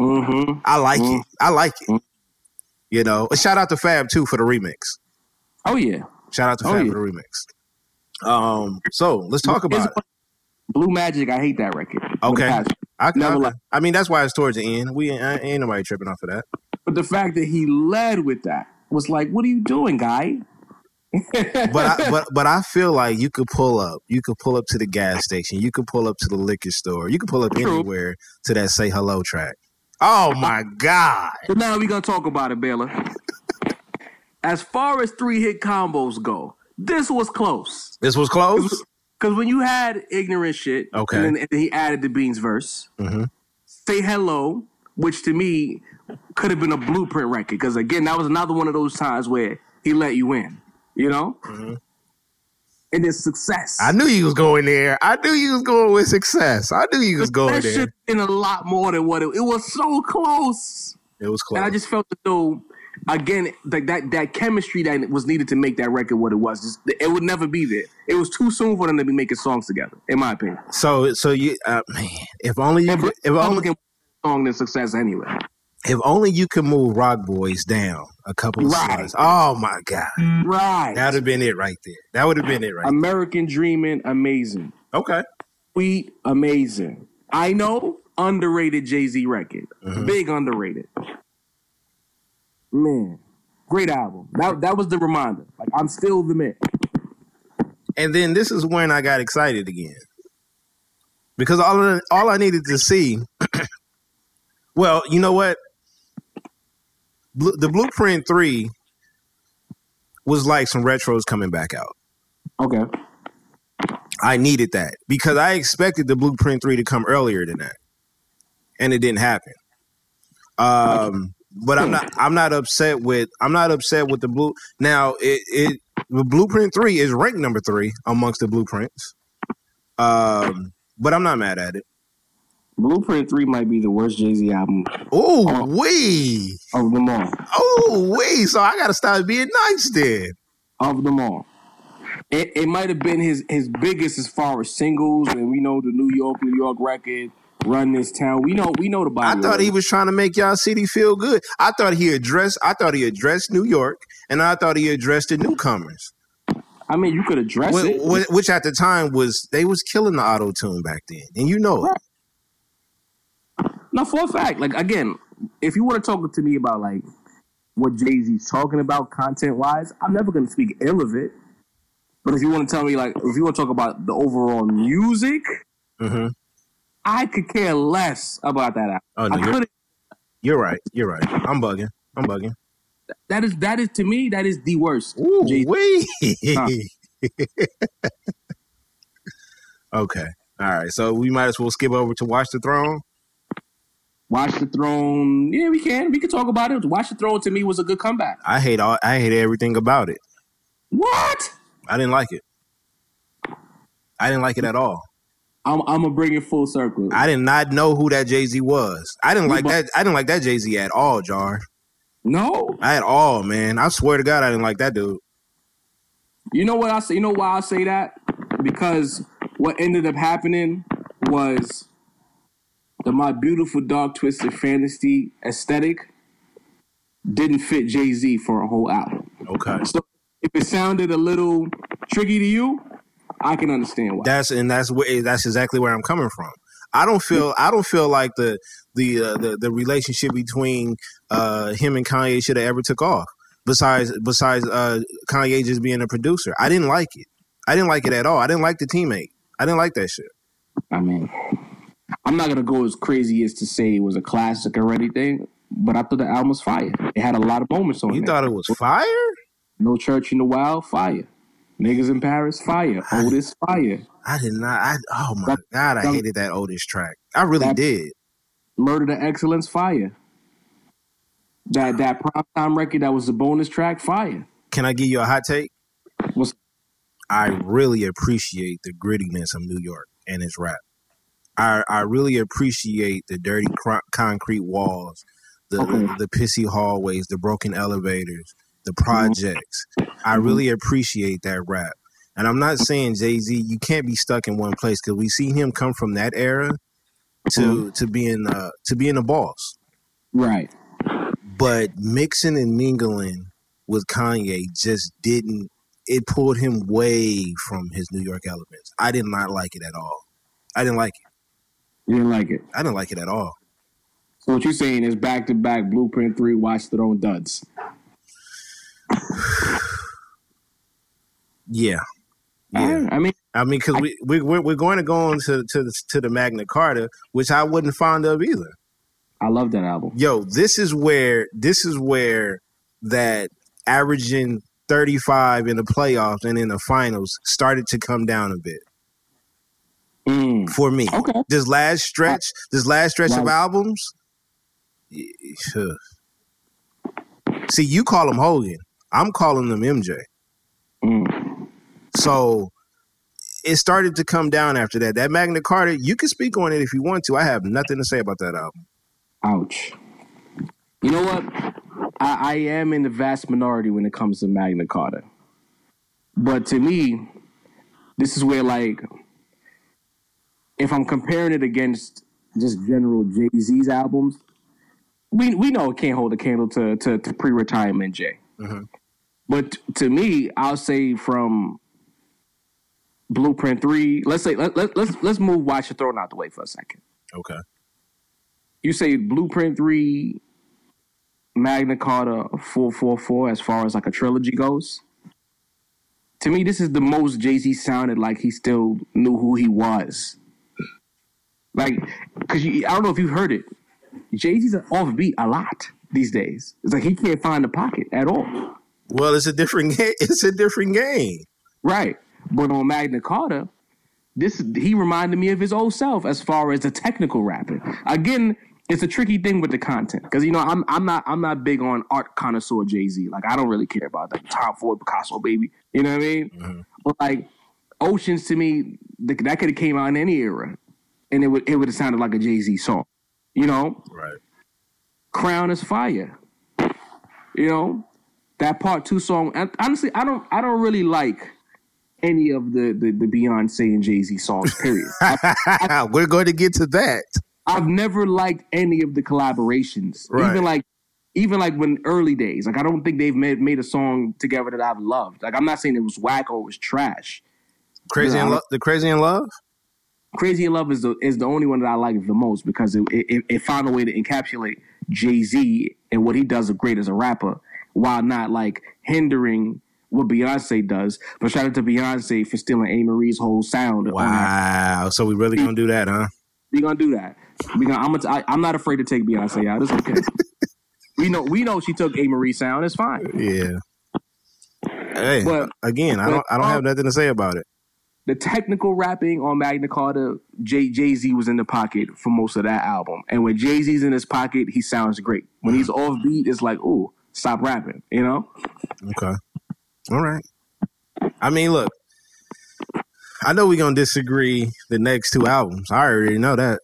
Hmm I like Mm. it. I like it. Mm. You know, a shout out to Fab too for the remix. Oh, yeah. Shout out to Oh, Fab yeah. for the remix. Um, so let's talk about it. Blue Magic, I hate that record. Okay. I, Never I, liked I mean, that's why it's towards the end. We ain't, ain't nobody tripping off of that. But the fact that he led with that was like, what are you doing, guy? But I, but but I feel like you could pull up. You could pull up to the gas station. You could pull up to the liquor store. You could pull up True. anywhere to that "Say Hello" track. Oh my god! So now we're gonna talk about it, Baylor. As far as three hit combos go, this was close. This was close. Because when you had ignorant shit, Okay. and then, and he added the Beans verse, Mhm. say hello, which to me could have been a blueprint record. Because again, that was another one of those times where he let you in, you know. And then success. I knew you was going there. I knew you was going with success. I knew you was going that there. been a lot more than what it, it was. So close. It was close. And I just felt as though, again, like that that chemistry that was needed to make that record what it was, just, it would never be there. It was too soon for them to be making songs together, in my opinion. so so you uh, man, if only you if only song than success anyway. If only you could move Roc Boys down a couple of Right. slots. Oh my god, Right. that would have been it right there. That would have been it right. American Dreaming, amazing. okay. Sweet, amazing. I know, underrated Jay Z record. Mm-hmm. Big underrated. Man, great album. That that was the reminder. Like I'm still the man. And then this is when I got excited again. Because all of, all I needed to see Well, you know what? Blu- the Blueprint 3 was like some retros coming back out. Okay. I needed that because I expected the Blueprint 3 to come earlier than that. And it didn't happen. Um but I'm not I'm not upset with I'm not upset with the blue now it, it the Blueprint 3 is ranked number 3 amongst the blueprints. Um but I'm not mad at it. Blueprint 3 might be the worst Jay Z album Oh wee. of them all. Oh wee. So I gotta stop being nice then. Of them all. It, it might have been his, his biggest as far as singles, and we know the New York, New York record, Run This Town. We know we know the body. I thought he was trying to make y'all city feel good. I thought he addressed I thought he addressed New York and I thought he addressed the newcomers. I mean, you could address Wh- it. wh- which at the time was they was killing the auto tune back then, and you know it. No, for a fact. Like again, if you want to talk to me about like what Jay Z's talking about content wise, I'm never going to speak ill of it. But if you want to tell me like if you want to talk about the overall music, hmm I could care less about that album. Oh no, I you're, you're right. You're right. I'm bugging. I'm bugging. That is that is to me that is the worst. Ooh wee. Huh. okay. All right. So we might as well skip over to Watch the Throne. Watch the Throne. Yeah, we can. We can talk about it. Watch the Throne to me was a good comeback. I hate all. I hate everything about it. What? I didn't like it. I didn't like it at all. I'm I'm gonna bring it full circle. I did not know who that Jay Z was. I didn't like that. I didn't like that Jay Z at all, Jarv. no, At all, man. I swear to God, I didn't like that dude. You know what I say? You know why I say that? Because what ended up happening was the my beautiful dark twisted fantasy aesthetic didn't fit Jay Z for a whole album. Okay. So if it sounded a little tricky to you, I can understand why. That's and that's where that's exactly where I'm coming from. I don't feel I don't feel like the the uh, the, the relationship between uh, him and Kanye should have ever took off. Besides besides uh, Kanye just being a producer, I didn't like it. I didn't like it at all. I didn't like the teammate. I didn't like that shit. I mean, I'm not gonna go as crazy as to say it was a classic or anything, but I thought the album was fire. It had a lot of moments on it. You thought it was fire? No Church in the Wild, fire. Niggas in Paris, fire. Otis, fire. I did not. I oh my That- god, I that- hated that Otis track. I really that- did. Murder to Excellence, fire. That that prime time record that was the bonus track, fire. Can I give you a hot take? Was I really appreciate the grittiness of New York and its rap. I I really appreciate the dirty cro- concrete walls, the Okay. the pissy hallways, the broken elevators, the mm-hmm. projects. I mm-hmm. really appreciate that rap. And I'm not saying Jay Z, you can't be stuck in one place because we see him come from that era to mm-hmm. to being uh, to being a boss. right. But mixing and mingling with Kanye just didn't. It pulled him way from his New York elements. I did not like it at all. I didn't like it. You didn't like it. I didn't like it at all. So what you're saying is back to back Blueprint Three, Watch the Throne Duds. Yeah, yeah. I mean, I mean, because we we we're, we're going to go on to to the, to the Magna Carta, which I wasn't fond of either. I love that album. Yo, this is where this is where that averaging 35 in the playoffs and in the finals started to come down a bit Mm. for me. Okay. This last stretch, this last stretch of albums. y- ugh. See, you call them Hogan. I'm calling them MJ. Mm. So it started to come down after that. That Magna Carta, you can speak on it if you want to. I have nothing to say about that album. Ouch. You know what? I, I am in the vast minority when it comes to Magna Carta. But to me, this is where like if I'm comparing it against just general Jay Z's albums, we we know it can't hold a candle to to, to pre retirement Jay. Mhm. But to me, I'll say from Blueprint Three. Let's say let, let, let's let's move Watch Your Throne out the way for a second Okay. you say Blueprint Three, Magna Carta, four four four. As far as like a trilogy goes, to me, this is the most Jay Z sounded like he still knew who he was. Like, cause you, I don't know if you've heard it, Jay Z's offbeat a lot these days. It's like he can't find the pocket at all. Well, it's a different game. It's a different game. Right. But on Magna Carta, this he reminded me of his old self as far as the technical rapping. Again, it's a tricky thing with the content because you know I'm I'm not I'm not big on art connoisseur Jay Z. Like I don't really care about that Tom Ford Picasso baby. You know what I mean? Mm-hmm. But like Oceans to me, th- that could have came out in any era, and it would it would have sounded like a Jay Z song. You know, Right. Crown is fire. You know, that part two song. And honestly, I don't I don't really like any of the the, the Beyonce and Jay Z songs. Period. I, We're going to get to that. I've never liked any of the collaborations. Right. Even like even like when early days. Like I don't think they've made made a song together that I've loved. Like I'm not saying it was whack or it was trash. Crazy in love. The Crazy in Love. Crazy in Love is the is the only one that I like the most because it it, it found a way to encapsulate Jay Z and what he does great as a rapper, while not like hindering what Beyonce does. But shout out to Beyonce for stealing Amerie's whole sound. Wow. So we really gonna do that, huh? We gonna do that. We gonna, I'm, gonna, I, I'm not afraid to take Beyonce out. It's okay. we know we know she took A. Marie sound. It's fine. Yeah. Hey, But- again, I don't. I don't have um, nothing to say about it. The technical rapping on Magna Carta, Jay Z was in the pocket for most of that album. And when Jay Z's in his pocket, he sounds great. When he's mm. off beat, it's like, ooh, stop rapping. You know? Okay. All right. I mean, look. I know we're gonna disagree the next two albums. I already know that.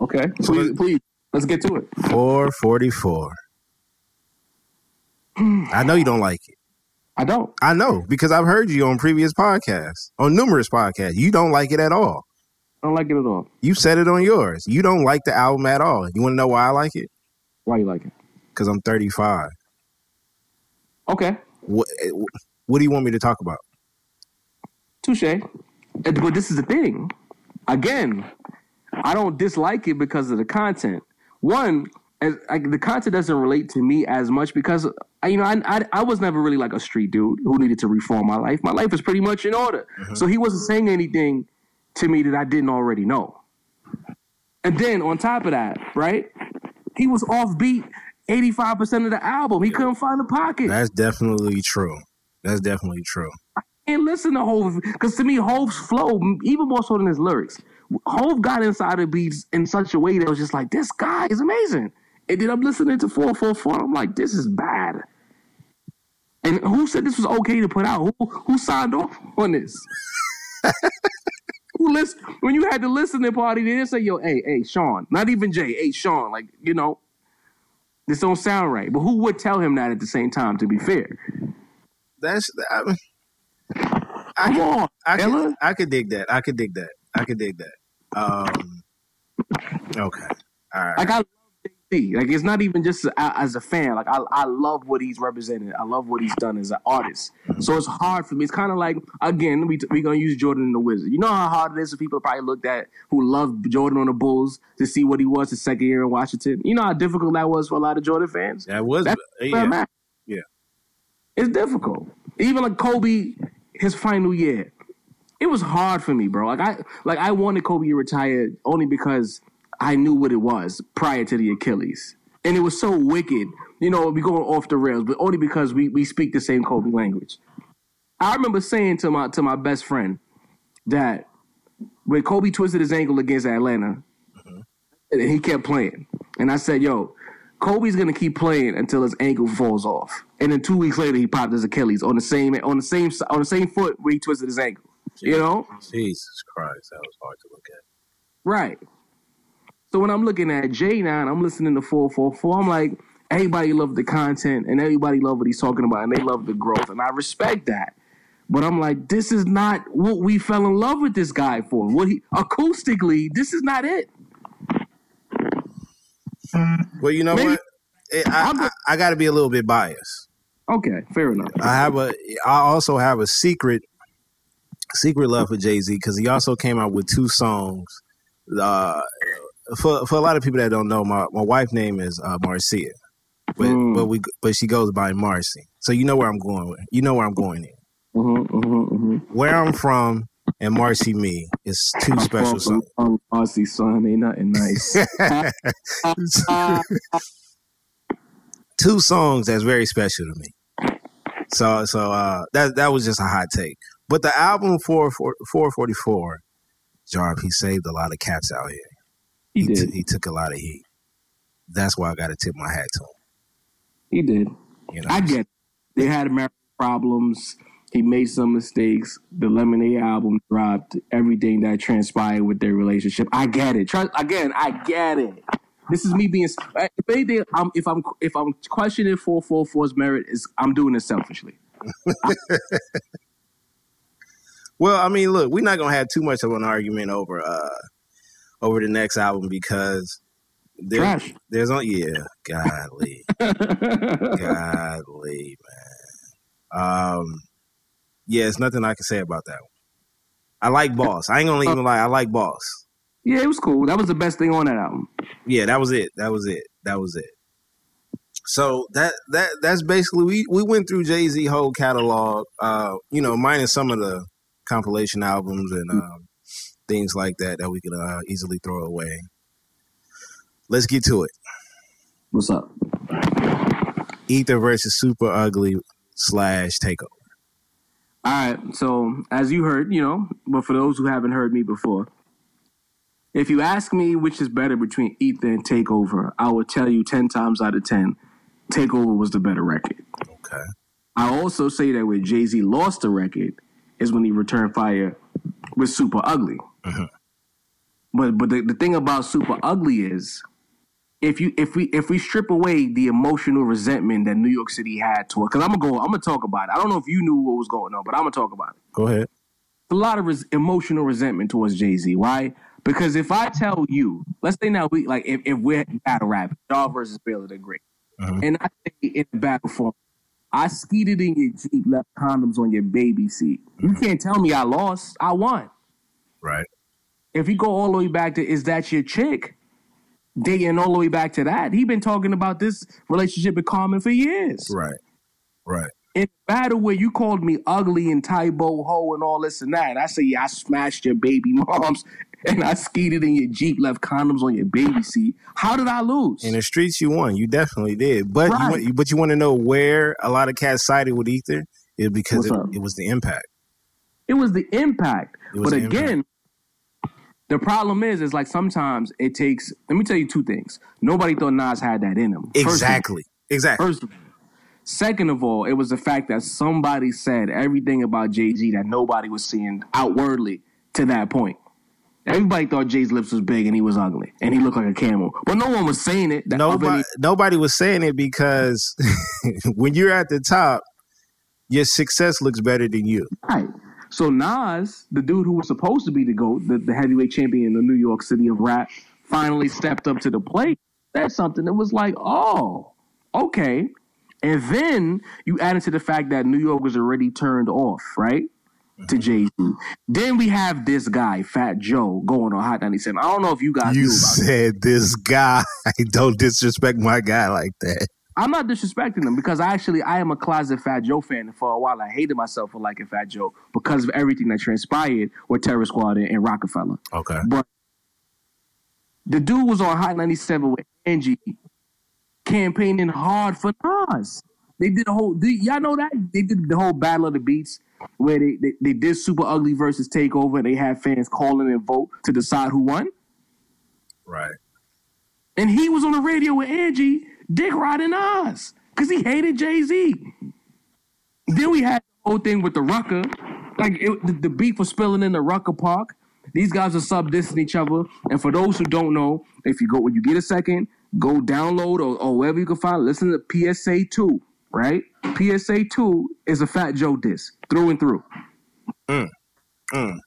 Okay. So Please, please, let's get to it. Four forty four. I know you don't like it. I don't. I know because I've heard you on previous podcasts, on numerous podcasts. You don't like it at all. I don't like it at all. You said it on yours. You don't like the album at all. You want to know why I like it? Why you like it? Because I'm 35. Okay, What eh, What do you want me to talk about? touche. But this is the thing. Again, I don't dislike it because of the content. One, as, like, the content doesn't relate to me as much because I, you know I, I I was never really like a street dude who needed to reform my life. My life is pretty much in order. Mm-hmm. So he wasn't saying anything to me that I didn't already know. And then on top of that, right, he was offbeat 85% of the album. He couldn't find the pocket. That's definitely true. That's definitely true. I can't listen to Hove because to me, Hove's flow, even more so than his lyrics, Hove got inside the beats in such a way that was just like, this guy is amazing. And then I'm listening to 444, I'm like, this is bad. And who said this was okay to put out? Who, who signed off on this? who listen, when you had the listening party, they didn't say, yo, hey, hey, Sean, not even Jay, hey, Sean, like, you know, this don't sound right. But who would tell him that at the same time, to be fair? That's I, mean, Come on, I Ella. could I could dig that. I could dig that. I could dig that. Um. Okay. All right. Like I Jay-Z. Like it's not even just as a fan. Like I, I love what he's represented. I love what he's done as an artist. So it's hard for me. It's kind of like again, we we gonna use Jordan and the Wizard. You know how hard it is for people probably looked at who loved Jordan on the Bulls to see what he was his second year in Washington. You know how difficult that was for a lot of Jordan fans. that was That's uh, yeah. Yeah. It's difficult. Even like Kobe, his final year, it was hard for me, bro. Like I like I wanted Kobe to retire only because I knew what it was prior to the Achilles. And it was so wicked. You know, we going off the rails, but only because we, we speak the same Kobe language. I remember saying to my to my best friend that when Kobe twisted his ankle against Atlanta, and he kept playing. And I said, yo, Kobe's gonna keep playing until his ankle falls off. And then two weeks later, he popped his Achilles on the same on the same on the same foot where he twisted his ankle. You know, Jesus Christ, that was hard to look at. right? So when I'm looking at Jay now, and I'm listening to four four four, I'm like, everybody love the content and everybody love what he's talking about, and they love the growth, and I respect that. But I'm like, this is not what we fell in love with this guy for. What he acoustically, this is not it. Well, you know Maybe- what? Eh, I, I, I got to be a little bit biased. Okay, fair enough. I have a. I also have a secret, secret love for Jay Z because he also came out with two songs. Uh, for for a lot of people that don't know, my, my wife name is uh, Marcia, but Mm. but we but she goes by Marcy. So you know where I'm going with. You know where I'm going in. hmm hmm hmm Where I'm from and Marcy Me is two special songs. Um, Aussie son ain't nothing nice. two songs that's very special to me. So so uh that that was just a hot take. But the album 4 444 Jarv, he saved a lot of cats out here. He He, did. t- he took a lot of heat. That's why I got to tip my hat to him. He did. You know, I get. It. They had marriage problems. He made some mistakes. The Lemonade album dropped. Everything that transpired with their relationship. I get it. Trust again. I get it. This is me being. If anything, I'm, if I'm if I'm questioning 444's merit, is I'm doing it selfishly. Well, I mean, look, we're not gonna have too much of an argument over uh over the next album because there, Trash. there's on yeah, godly, godly man. Um, yeah, it's nothing I can say about that one. I like Boss. I ain't gonna even lie. I like Boss. Yeah, it was cool. That was the best thing on that album. Yeah, that was it. That was it. That was it. So that that that's basically we we went through Jay Z whole catalog. Uh, you know, minus some of the compilation albums and um, things like that that we can uh, easily throw away. Let's get to it. What's up? Ether versus Supa Ugly slash Takeover. All right. So, as you heard, you know, but for those who haven't heard me before, if you ask me which is better between Ether and Takeover, I would tell you 10 times out of 10, Takeover was the better record. Okay. I also say that when Jay Z lost the record is when he returned fire with Supa Ugly. But but the, the thing about Supa Ugly is if you if we if we strip away the emotional resentment that New York City had toward because I'm gonna go I'm gonna talk about it. I don't know if you knew what was going on, but I'm gonna talk about it. Go ahead. a lot of res- emotional resentment towards Jay Z. Why? Because if I tell you, let's say now we like if, if we're battle rap, Shaw versus Baylor the Great, Mhm. and I say in the battle form, I skeeted in your Jeep, left condoms on your baby seat. You can't tell me I lost. I won. Right. If you go all the way back to is that your chick? Dating all the way back to that, he been talking about this relationship with Carmen for years. Right. Right. In a battle where you called me ugly and Tybo ho and all this and that, and I say yeah, I smashed your baby moms and I skeeted in your Jeep, left condoms on your baby seat. How did I lose? In the streets, you won. You definitely did. But Right. you want, but you want to know where a lot of cats sided with Ether is because it, it was the impact. It was the impact. It was But the impact. The problem is, is like sometimes it takes. Let me tell you two things. Nobody thought Nas had that in him. First of- Exactly. Exactly. First of all. Second of all, it was the fact that somebody said everything about Jay Z that nobody was seeing outwardly to that point. Everybody thought Jay's lips was big and he was ugly and he looked like a camel, but no one was saying it. Nobody, nobody was saying it because when you're at the top, your success looks better than you. Right. So Nas, the dude who was supposed to be the GOAT, the, the heavyweight champion of New York City of rap, finally stepped up to the plate. That's something that was like, oh, okay. And then you add into the fact that New York was already turned off, right? To mm-hmm. Jay Z. Then we have this guy, Fat Joe, going on Hot 97. I don't know if you guys You knew about said this guy. Don't disrespect my guy like that. I'm not disrespecting them because I actually I am a closet Fat Joe fan, and for a while I hated myself for liking Fat Joe because of everything that transpired with Terror Squad and, and Roc-A-Fella. Okay. But the dude was on Hot 97 with Angie campaigning hard for Nas. They did a whole, did, y'all know that? They did the whole Battle of the Beats where they, they, they did Supa Ugly versus Takeover and they had fans calling and vote to decide who won. Right. And he was on the radio with Angie, dick riding Nas because he hated Jay Z. Then we had the whole thing with the Rucker. Like it, the, the beef was spilling in the Rucker Park. These guys are sub dissing each other. And for those who don't know, if you go when you get a second, go download or, or wherever you can find, listen to PSA 2, right? PSA 2 is a Fat Joe diss through and through. Mm. Mm.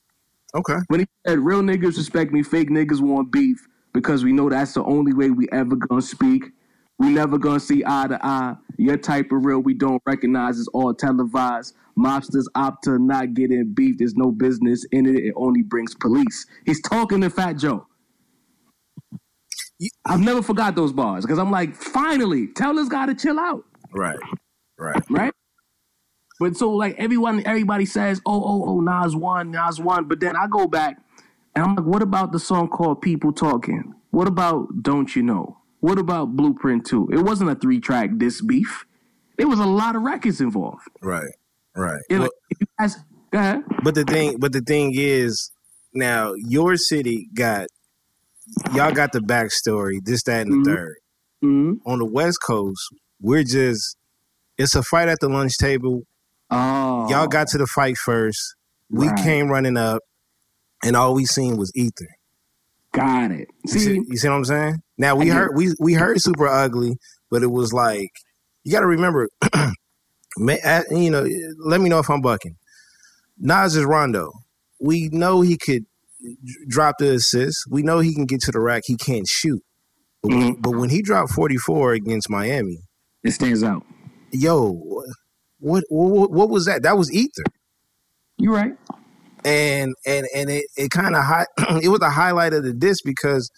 Okay. When he said real niggas respect me, fake niggas want beef because we know that's the only way we ever gonna speak. We never gonna see eye to eye. Your type of real we don't recognize is all televised. Mobsters opt to not get in beef. There's no business in it. It only brings police. He's talking to Fat Joe. I've never forgot those bars because I'm like, finally, tell this guy to chill out Right. Right. right? But so like everyone, everybody says, "Oh, oh, oh, Nas won, Nas won. But then I go back and I'm like, "What about the song called People Talking? What about Don't You Know? What about Blueprint 2? It wasn't a three track disc beef. There was a lot of records involved. Right. Right. Well, you guys, go ahead. But the thing, but the thing is, now your city got y'all got the backstory, this, that, and the Mhm. 3rd Mhm. On the West Coast, we're just it's a fight at the lunch table. Oh, Y'all got to the fight first. We Right. came running up, and all we seen was ether. got it. You see, See, you see what I'm saying? Now we heard we we heard Supa Ugly, but it was like you got to remember, you know. Let me know if I'm bucking. Nas is Rondo. We know he could drop the assist. We know he can get to the rack. He can't shoot. But, when, Mhm. but when he dropped 44 against Miami, it stands out. yo, what what, what was that? That was ether. You right? and and and it, it kind of high it was a highlight of the disc because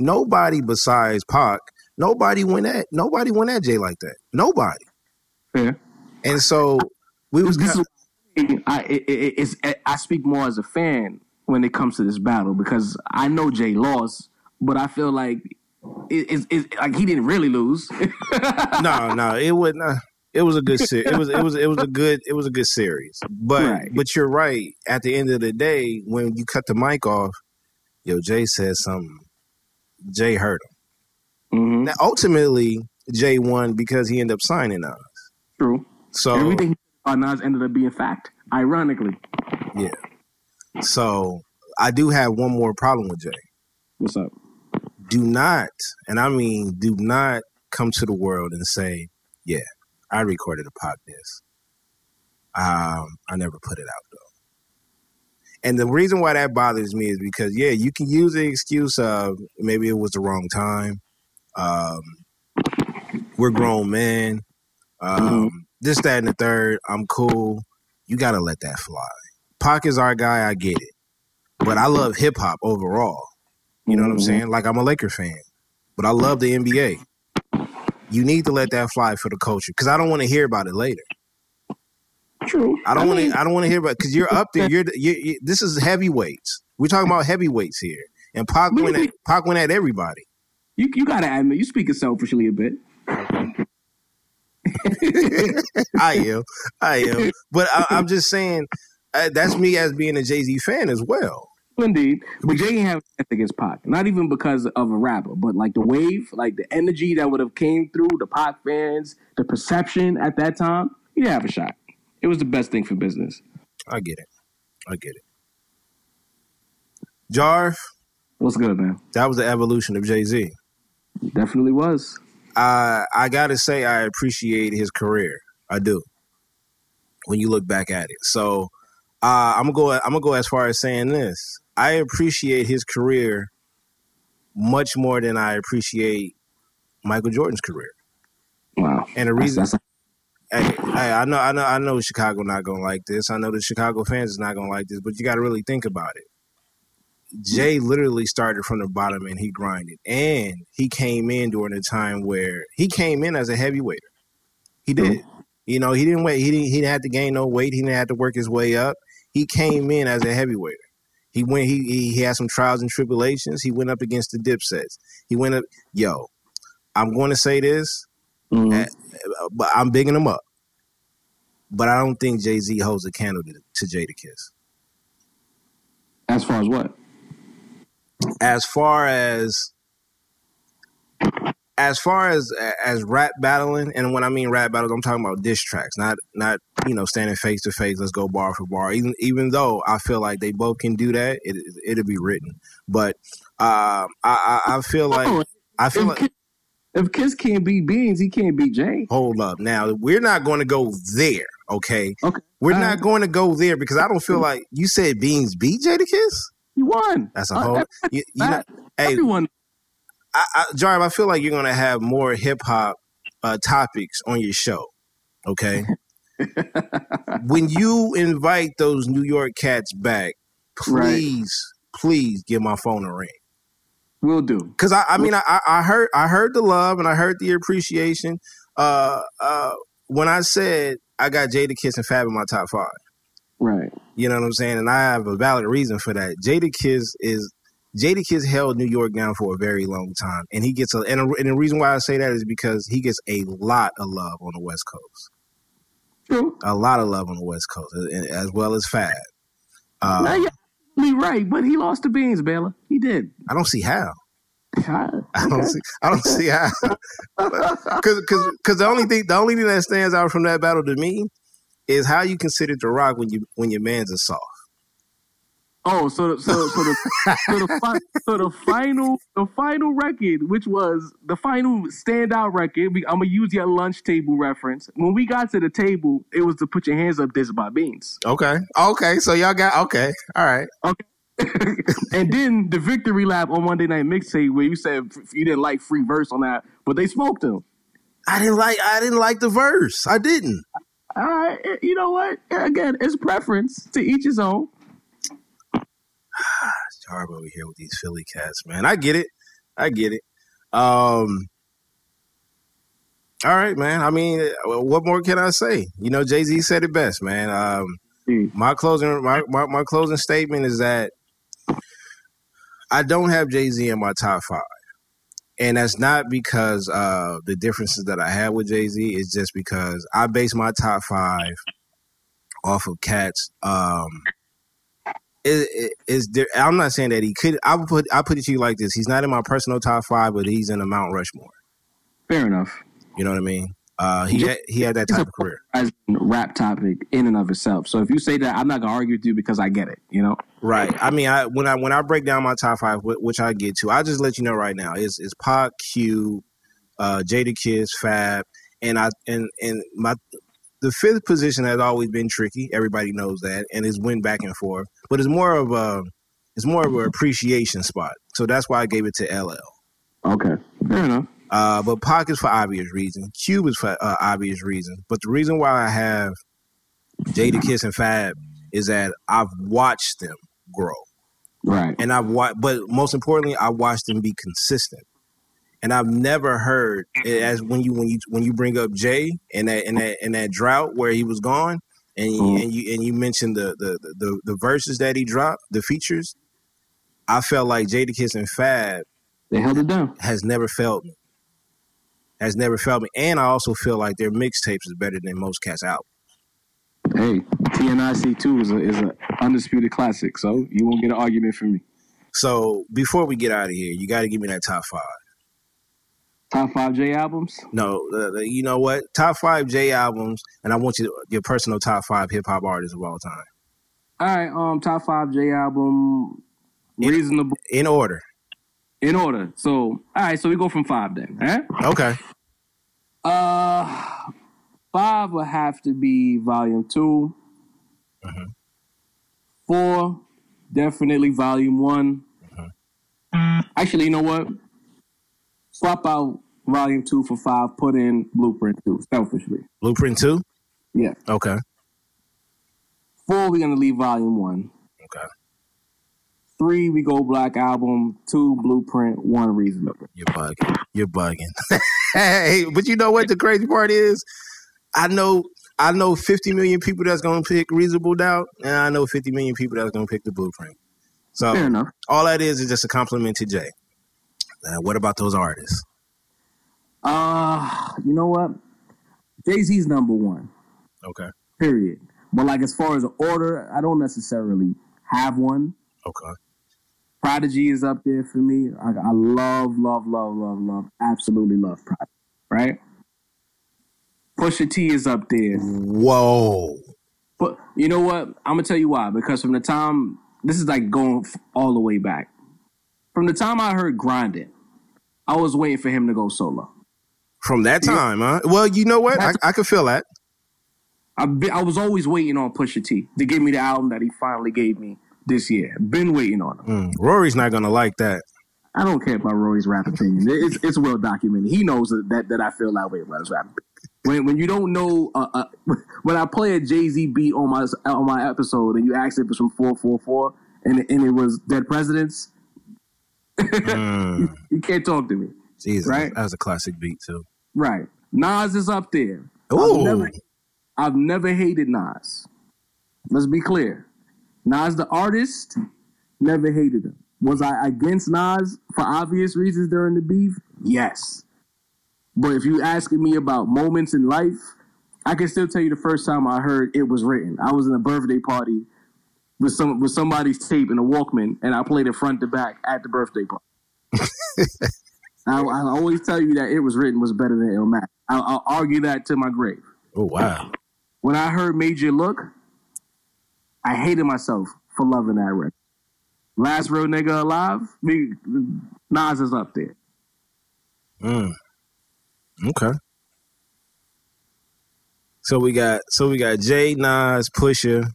nobody besides Pac, nobody went at nobody went at Jay like that. Nobody. Yeah. And so we was this kind is I it, it, it's I speak more as a fan when it comes to this battle because I know Jay lost, but I feel like it, it's it's like he didn't really lose. no, no, it was not. Uh, it was a good series. It was it was it was a good it was a good series. But Right. but you're right. At the end of the day, when you cut the mic off, yo, Jay said something. Jay hurt him. hmm Now ultimately, Jay won because he ended up signing Nas. True. So Everything on Nas ended up being fact. Ironically, Yeah. So I do have one more problem with Jay. what's up? Do not, and I mean, do not come to the world and say, "Yeah, I recorded a Pac diss. Um, I never put it out. And the reason why that bothers me is because yeah, you can use the excuse of maybe it was the wrong time. Um, we're grown men. Um, This, that, and the third. I'm cool. You gotta let that fly. Pac is our guy. I get it, but I love hip hop overall. You know what I'm Mhm. saying? Like I'm a Laker fan, but I love the NBA. You need to let that fly for the culture because I don't want to hear about it later. True. I don't want to. I don't want to hear about because you're up there. You're, the- you you this is heavyweights. We're talking about heavyweights here, and Pac went at Pac went at everybody. You you gotta admit you speaking selfishly a bit. I am, I am, but I, I'm just saying uh, that's me as being a Jay Z fan as well. Indeed, but Jay ain't have a chance against Pac. Not even because of a rapper, but like the wave, like the energy that would have came through the Pac fans, the perception at that time. He didn't have a shot. It was the best thing for business. I get it, I get it. Jarv, What's good, man? that was the evolution of Jay Z. Definitely was. I I gotta say I appreciate his career. I do. When you look back at it, so uh, I'm gonna go. I'm gonna go as far as saying this. I appreciate his career much more than I appreciate Michael Jordan's career. Wow. And the That's- reason, that's- hey, hey, I know, I know, I know, Chicago not gonna like this. I know the Chicago fans is not gonna like this, but you got to really think about it. Jay literally started from the bottom and he grinded, and he came in during a time where he came in as a heavyweight. He mm-hmm. did. You know, he didn't wait. He didn't. He didn't have to gain no weight. He didn't have to work his way up. He came in as a heavyweight. He went. He, he he had some trials and tribulations. He went up against the Dipsets. He went up. Yo, I'm going to say this Mhm. but I'm bigging him up. But I don't think Jay Z holds a candle to, Jay to Jadakiss. As far as what? As far as as far as as rap battling, and when I mean rap battles, I'm talking about diss tracks, not not you know standing face to face. Let's go bar for bar. Even even though I feel like they both can do that, it it'll be written. But uh, I, I I feel like Oh, I feel like Kiss, if Kiss can't beat Beans, he can't beat Jay. hold up. Now we're not going to go there. Okay, Okay. we're All not going to go there because I don't feel like you said Beans beat Jadakiss. He won. That's a Uh, whole. that- You, you know, hey, Everyone. I, I, Jarv, I feel like you're gonna have more hip hop uh, topics on your show. Okay. when you invite those New York cats back, Right. please, please give my phone a ring. Will do. Cause I, I mean, I, I- I heard, I heard the love and I heard the appreciation. Uh, uh, when I said I got Jadakiss and Fab in my top five. Right. You know what I'm saying? And I have a valid reason for that. Jadakiss is Jadakiss held New York down for a very long time, and he gets a and, a, and the reason why I say that is because he gets a lot of love on the West Coast, True. a lot of love on the West Coast, as well as Fab. Uh, absolutely right, but he lost to Beans, Baylor. He did. I don't see how. I don't see. I don't see how. Because because the only thing the only thing that stands out from that battle to me is how you consider the Rock when you when your man's a soft. Oh, so so so the so the, fi- so the final the final record, which was the final standout record. We, I'm gonna use your lunch table reference. When we got to the table, it was to put your hands up. This by Beans, Okay. Okay. So y'all got okay. All right. Okay. and then the victory lap on Monday Night Mixtape, where you said you didn't like free verse on that, but they smoked him. I didn't like I didn't like the verse. I didn't. All right, you know what? Again, it's preference to each his own. It's hard over here with these Philly cats, man. I get it. I get it. Um all right, man. I mean, uh, what more can I say? You know, Jay Z said it best, man. Um, Mm. my closing, my, my, my closing statement is that I don't have Jay Z in my top five, and that's not because of the differences that I had with Jay Z. It's just because I base my top five off of cats. Um, it, is there, I'm not saying that he could. I would put I put it to you like this: He's not in my personal top five, but he's in the Mount Rushmore. Fair enough. You know what I mean? Uh, he had, he had that type of career. As rap topic in and of itself. So if you say that, I'm not gonna argue with you because I get it. You know. Right. I mean, I when I when I break down my top five, which I get to, I just let you know right now is is Pac, Q, uh, Jadakiss, Fab, and I and and my the fifth position has always been tricky. Everybody knows that, and it's went back and forth. But it's more of a it's more of an appreciation spot. So that's why I gave it to LL. Okay, fair enough. Uh, but Pac is for obvious reason. Cube is for uh, obvious reason. But the reason why I have Jadakiss and Fab is that I've watched them grow, Right. and I've watched. But most importantly, I watched them be consistent. And I've never heard as when you when you when you bring up Jay and that in that in that drought where he was gone, and you, Mhm. and you and you mentioned the, the the the verses that he dropped, the features. I felt like Jadakiss and Fab They held it down. has never felt me. Has never felt me. And I also feel like their mixtapes is better than most cats out. Hey, TNIC two is a is a undisputed classic, so you won't get an argument from me. So before we get out of here, you got to give me that top five. Top five J albums. No, uh, you know what? Top five J albums, and I want you to, your personal top five hip hop artists of all time All right, um, top five J album. Reasonable in order. in order. So, all right, so we go from five then. Eh? Okay. Uh, five would have to be volume 2 Mhm. Four, definitely volume one. Actually, you know what? Swap out volume two for five. Put in blueprint two. Selfishly, Blueprint two. yeah. Okay. Four, we're gonna leave volume one. Okay. Three, we go Black Album. Two, Blueprint. One, Reasonable. You're bugging. You're bugging. hey, but you know what the crazy part is? I know I know 50 million people that's gonna pick Reasonable Doubt, and I know 50 million people that's gonna pick the Blueprint. So Fair enough. all that is is just a compliment to Jay. Now, what about those artists? Uh, you know what? Jay Z's number one. Okay. Period. But like as far as order, I don't necessarily have one. Okay. Prodigy is up there for me. I, I love, love, love, love, love, absolutely love Prodigy. Right? Pusha T is up there. Whoa. But you know what? I'm gonna tell you why. Because from the time this is like going all the way back. From the time I heard Grinding, I was waiting for him to go solo. From that time, huh? Well, you know what? I, I can feel that. I be, I was always waiting on Pusha T to give me the album that he finally gave me this year. Been waiting on him. Mm, Rory's not gonna like that. I don't care about Rory's rap opinion. It's it's well documented. He knows that that I feel that way about his rap. When when you don't know, uh, uh, when I play a Jay Z beat on my on my episode and you ask if it's from four four four and and it was Dead Presidents, Mm, you can't talk to me. Jesus, Right. that was a classic beat too. Right? Nas is up there. I've never, I've never hated Nas. Let's be clear. Nas, the artist, never hated him. Was I against Nas for obvious reasons during the beef? Yes. But if you asking me about moments in life, I can still tell you the first time I heard it was written. I was in a birthday party with some with somebody's tape in a Walkman, and I played it front to back at the birthday party. I, I always tell you that it was written was better than Illmatic. I'll, I'll argue that to my grave. oh wow. When I heard Made You Look, I hated myself for loving that record. Last real nigga alive, me, Nas is up there. Mm. Okay. So we got so we got Jay, Nas, Pusha,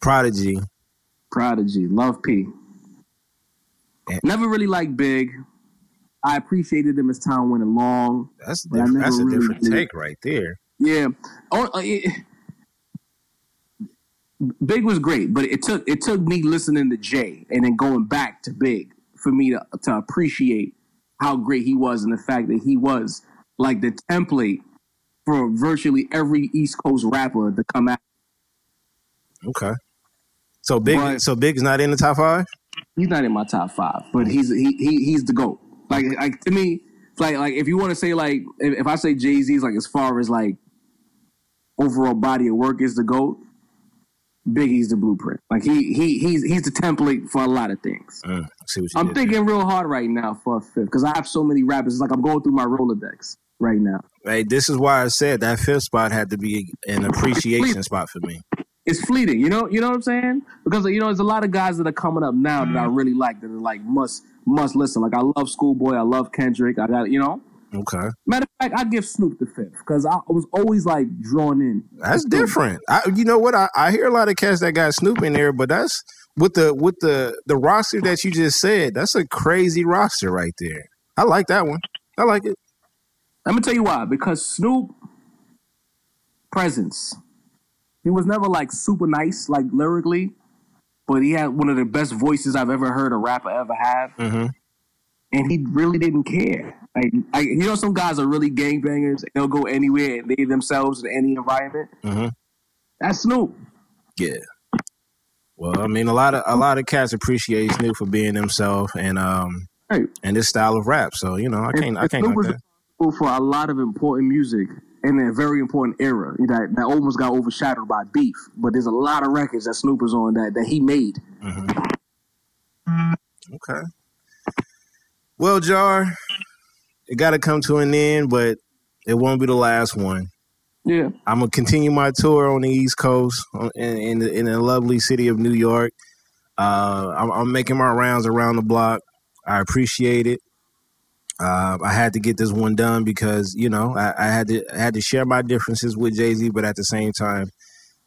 Prodigy. Prodigy, Love P. Yeah. Never really liked Big. I appreciated him as time went along. That's different. That's a really different did. take right there. Yeah. Oh, uh, it, Big was great, but it took it took me listening to Jay and then going back to Big for me to, to appreciate how great he was and the fact that he was like the template for virtually every East Coast rapper to come out. Okay. So big. But- so big is not in the top five. He's not in my top five, but he's he, he he's the goat. Like like to me, like like if you want to say like if, if I say Jay Z's like as far as like overall body of work is the goat, Biggie's the blueprint. Like he he he's he's the template for a lot of things. Uh, I see what you I'm did thinking real hard right now for a fifth because I have so many rappers. It's like I'm going through my Rolodex right now. Hey, this is why I said that fifth spot had to be an appreciation spot for me. It's fleeting, you know. You know what I'm saying? Because you know, there's a lot of guys that are coming up now that I mm-hmm. really like that are like must must listen. Like I love Schoolboy, I love Kendrick. I got you know, Okay, Matter of fact, I give Snoop the fifth because I was always like drawn in. that's different. I, you know what? I, I hear a lot of cats that got Snoop in there, but that's with the with the the roster that you just said. That's a crazy roster right there. I like that one. I like it. Let me tell you why. Because Snoop presence. He was never like super nice, like lyrically, but he had one of the best voices I've ever heard a rapper ever have. Mm-hmm. And he really didn't care. Like, I, you know, some guys are really gangbangers. They'll go anywhere and they themselves in any environment. Mhm. That's Snoop. Yeah. Well, I mean, a lot of a lot of cats appreciate Snoop for being himself and um Right. and this style of rap. So you know, I can't I And can't Snoop was responsible for a lot of important music in a very important era that, that almost got overshadowed by beef. But there's a lot of records that Snoop was on that, that he made. Okay. Well, Jarv, it got to come to an end, but it won't be the last one. Yeah. I'm gonna continue my tour on the East Coast in in the, in the lovely city of New York. Uh, I'm, I'm making my rounds around the block. I appreciate it. Uh, I had to get this one done because you know I, I had to I had to share my differences with Jay Z, but at the same time,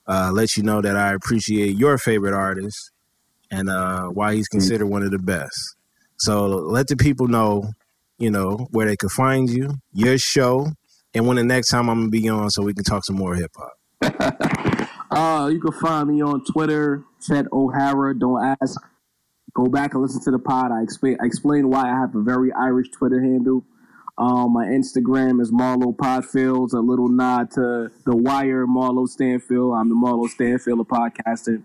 uh, let you know that I appreciate your favorite artist and uh, why he's considered one of the best. So let the people know, you know, where they can find you, your show, and when the next time I'm gonna be on, so we can talk some more hip hop. Uh, you can find me on Twitter, Chet O'Hara. Don't ask. Go back and listen to the pod. I explain I explain why I have a very Irish Twitter handle. Um, my Instagram is Marlo Podfields, a little nod to the Wire Marlo Stanfield. I'm the Marlo Stanfield of podcasting.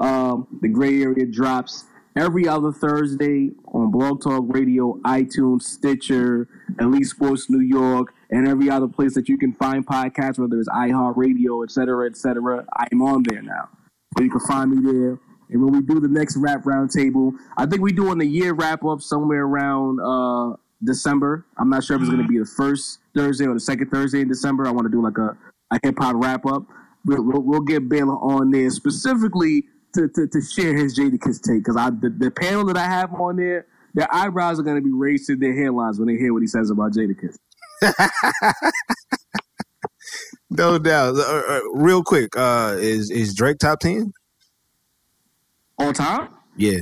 Um, the Gray Area drops every other Thursday on Blog Talk Radio, iTunes, Stitcher, Elite Sports New York, and every other place that you can find podcasts, whether it's iHeartRadio, et cetera, et cetera. I'm on there now. You can find me there. And when we do the next rap roundtable, I think we're doing the year wrap up somewhere around uh, December. I'm not sure if it's going to be the first Thursday or the second Thursday in December. I want to do like a, a hip hop wrap up. We'll, we'll, we'll get Baylor on there specifically to, to, to share his Jadakiss take because I the, the panel that I have on there, their eyebrows are going to be raised to their hairlines when they hear what he says about Jadakiss. No doubt. Uh, uh, real quick, uh, is is Drake top ten? On time? Yeah.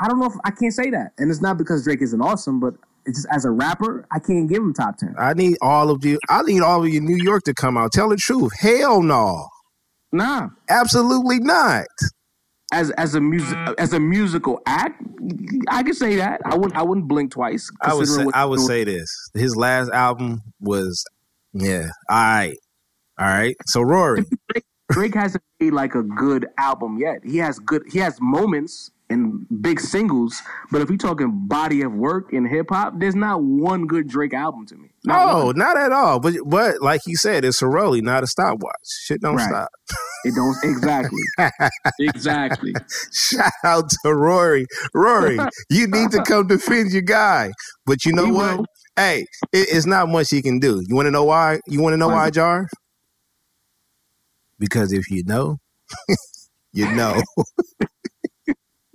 I don't know if I can't say that, and it's not because Drake isn't awesome, but it's just as a rapper, I can't give him top ten. I need all of you. I need all of you, New York, to come out. Tell the truth. Hell no. Nah, Absolutely not. as as a music as a musical act, I can say that. I wouldn't I wouldn't blink twice. I would say, I would say this. His last album was, yeah, all right, all right. So Rory. Drake hasn't made like a good album yet. He has good. He has moments and big singles, but if you're talking body of work in hip hop, there's not one good Drake album to me. Not no, one. not at all. But but like he said, it's a rollie, not a stopwatch. Shit don't Right. stop. it don't exactly, exactly. Shout out to Rory. Rory, you need to come defend your guy. But you know He what? will. Hey, it, it's not much he can do. You want to know why? You want to know Why why, Jarv? Because if you know, you know.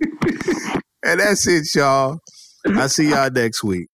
and that's it, y'all. I see y'all next week.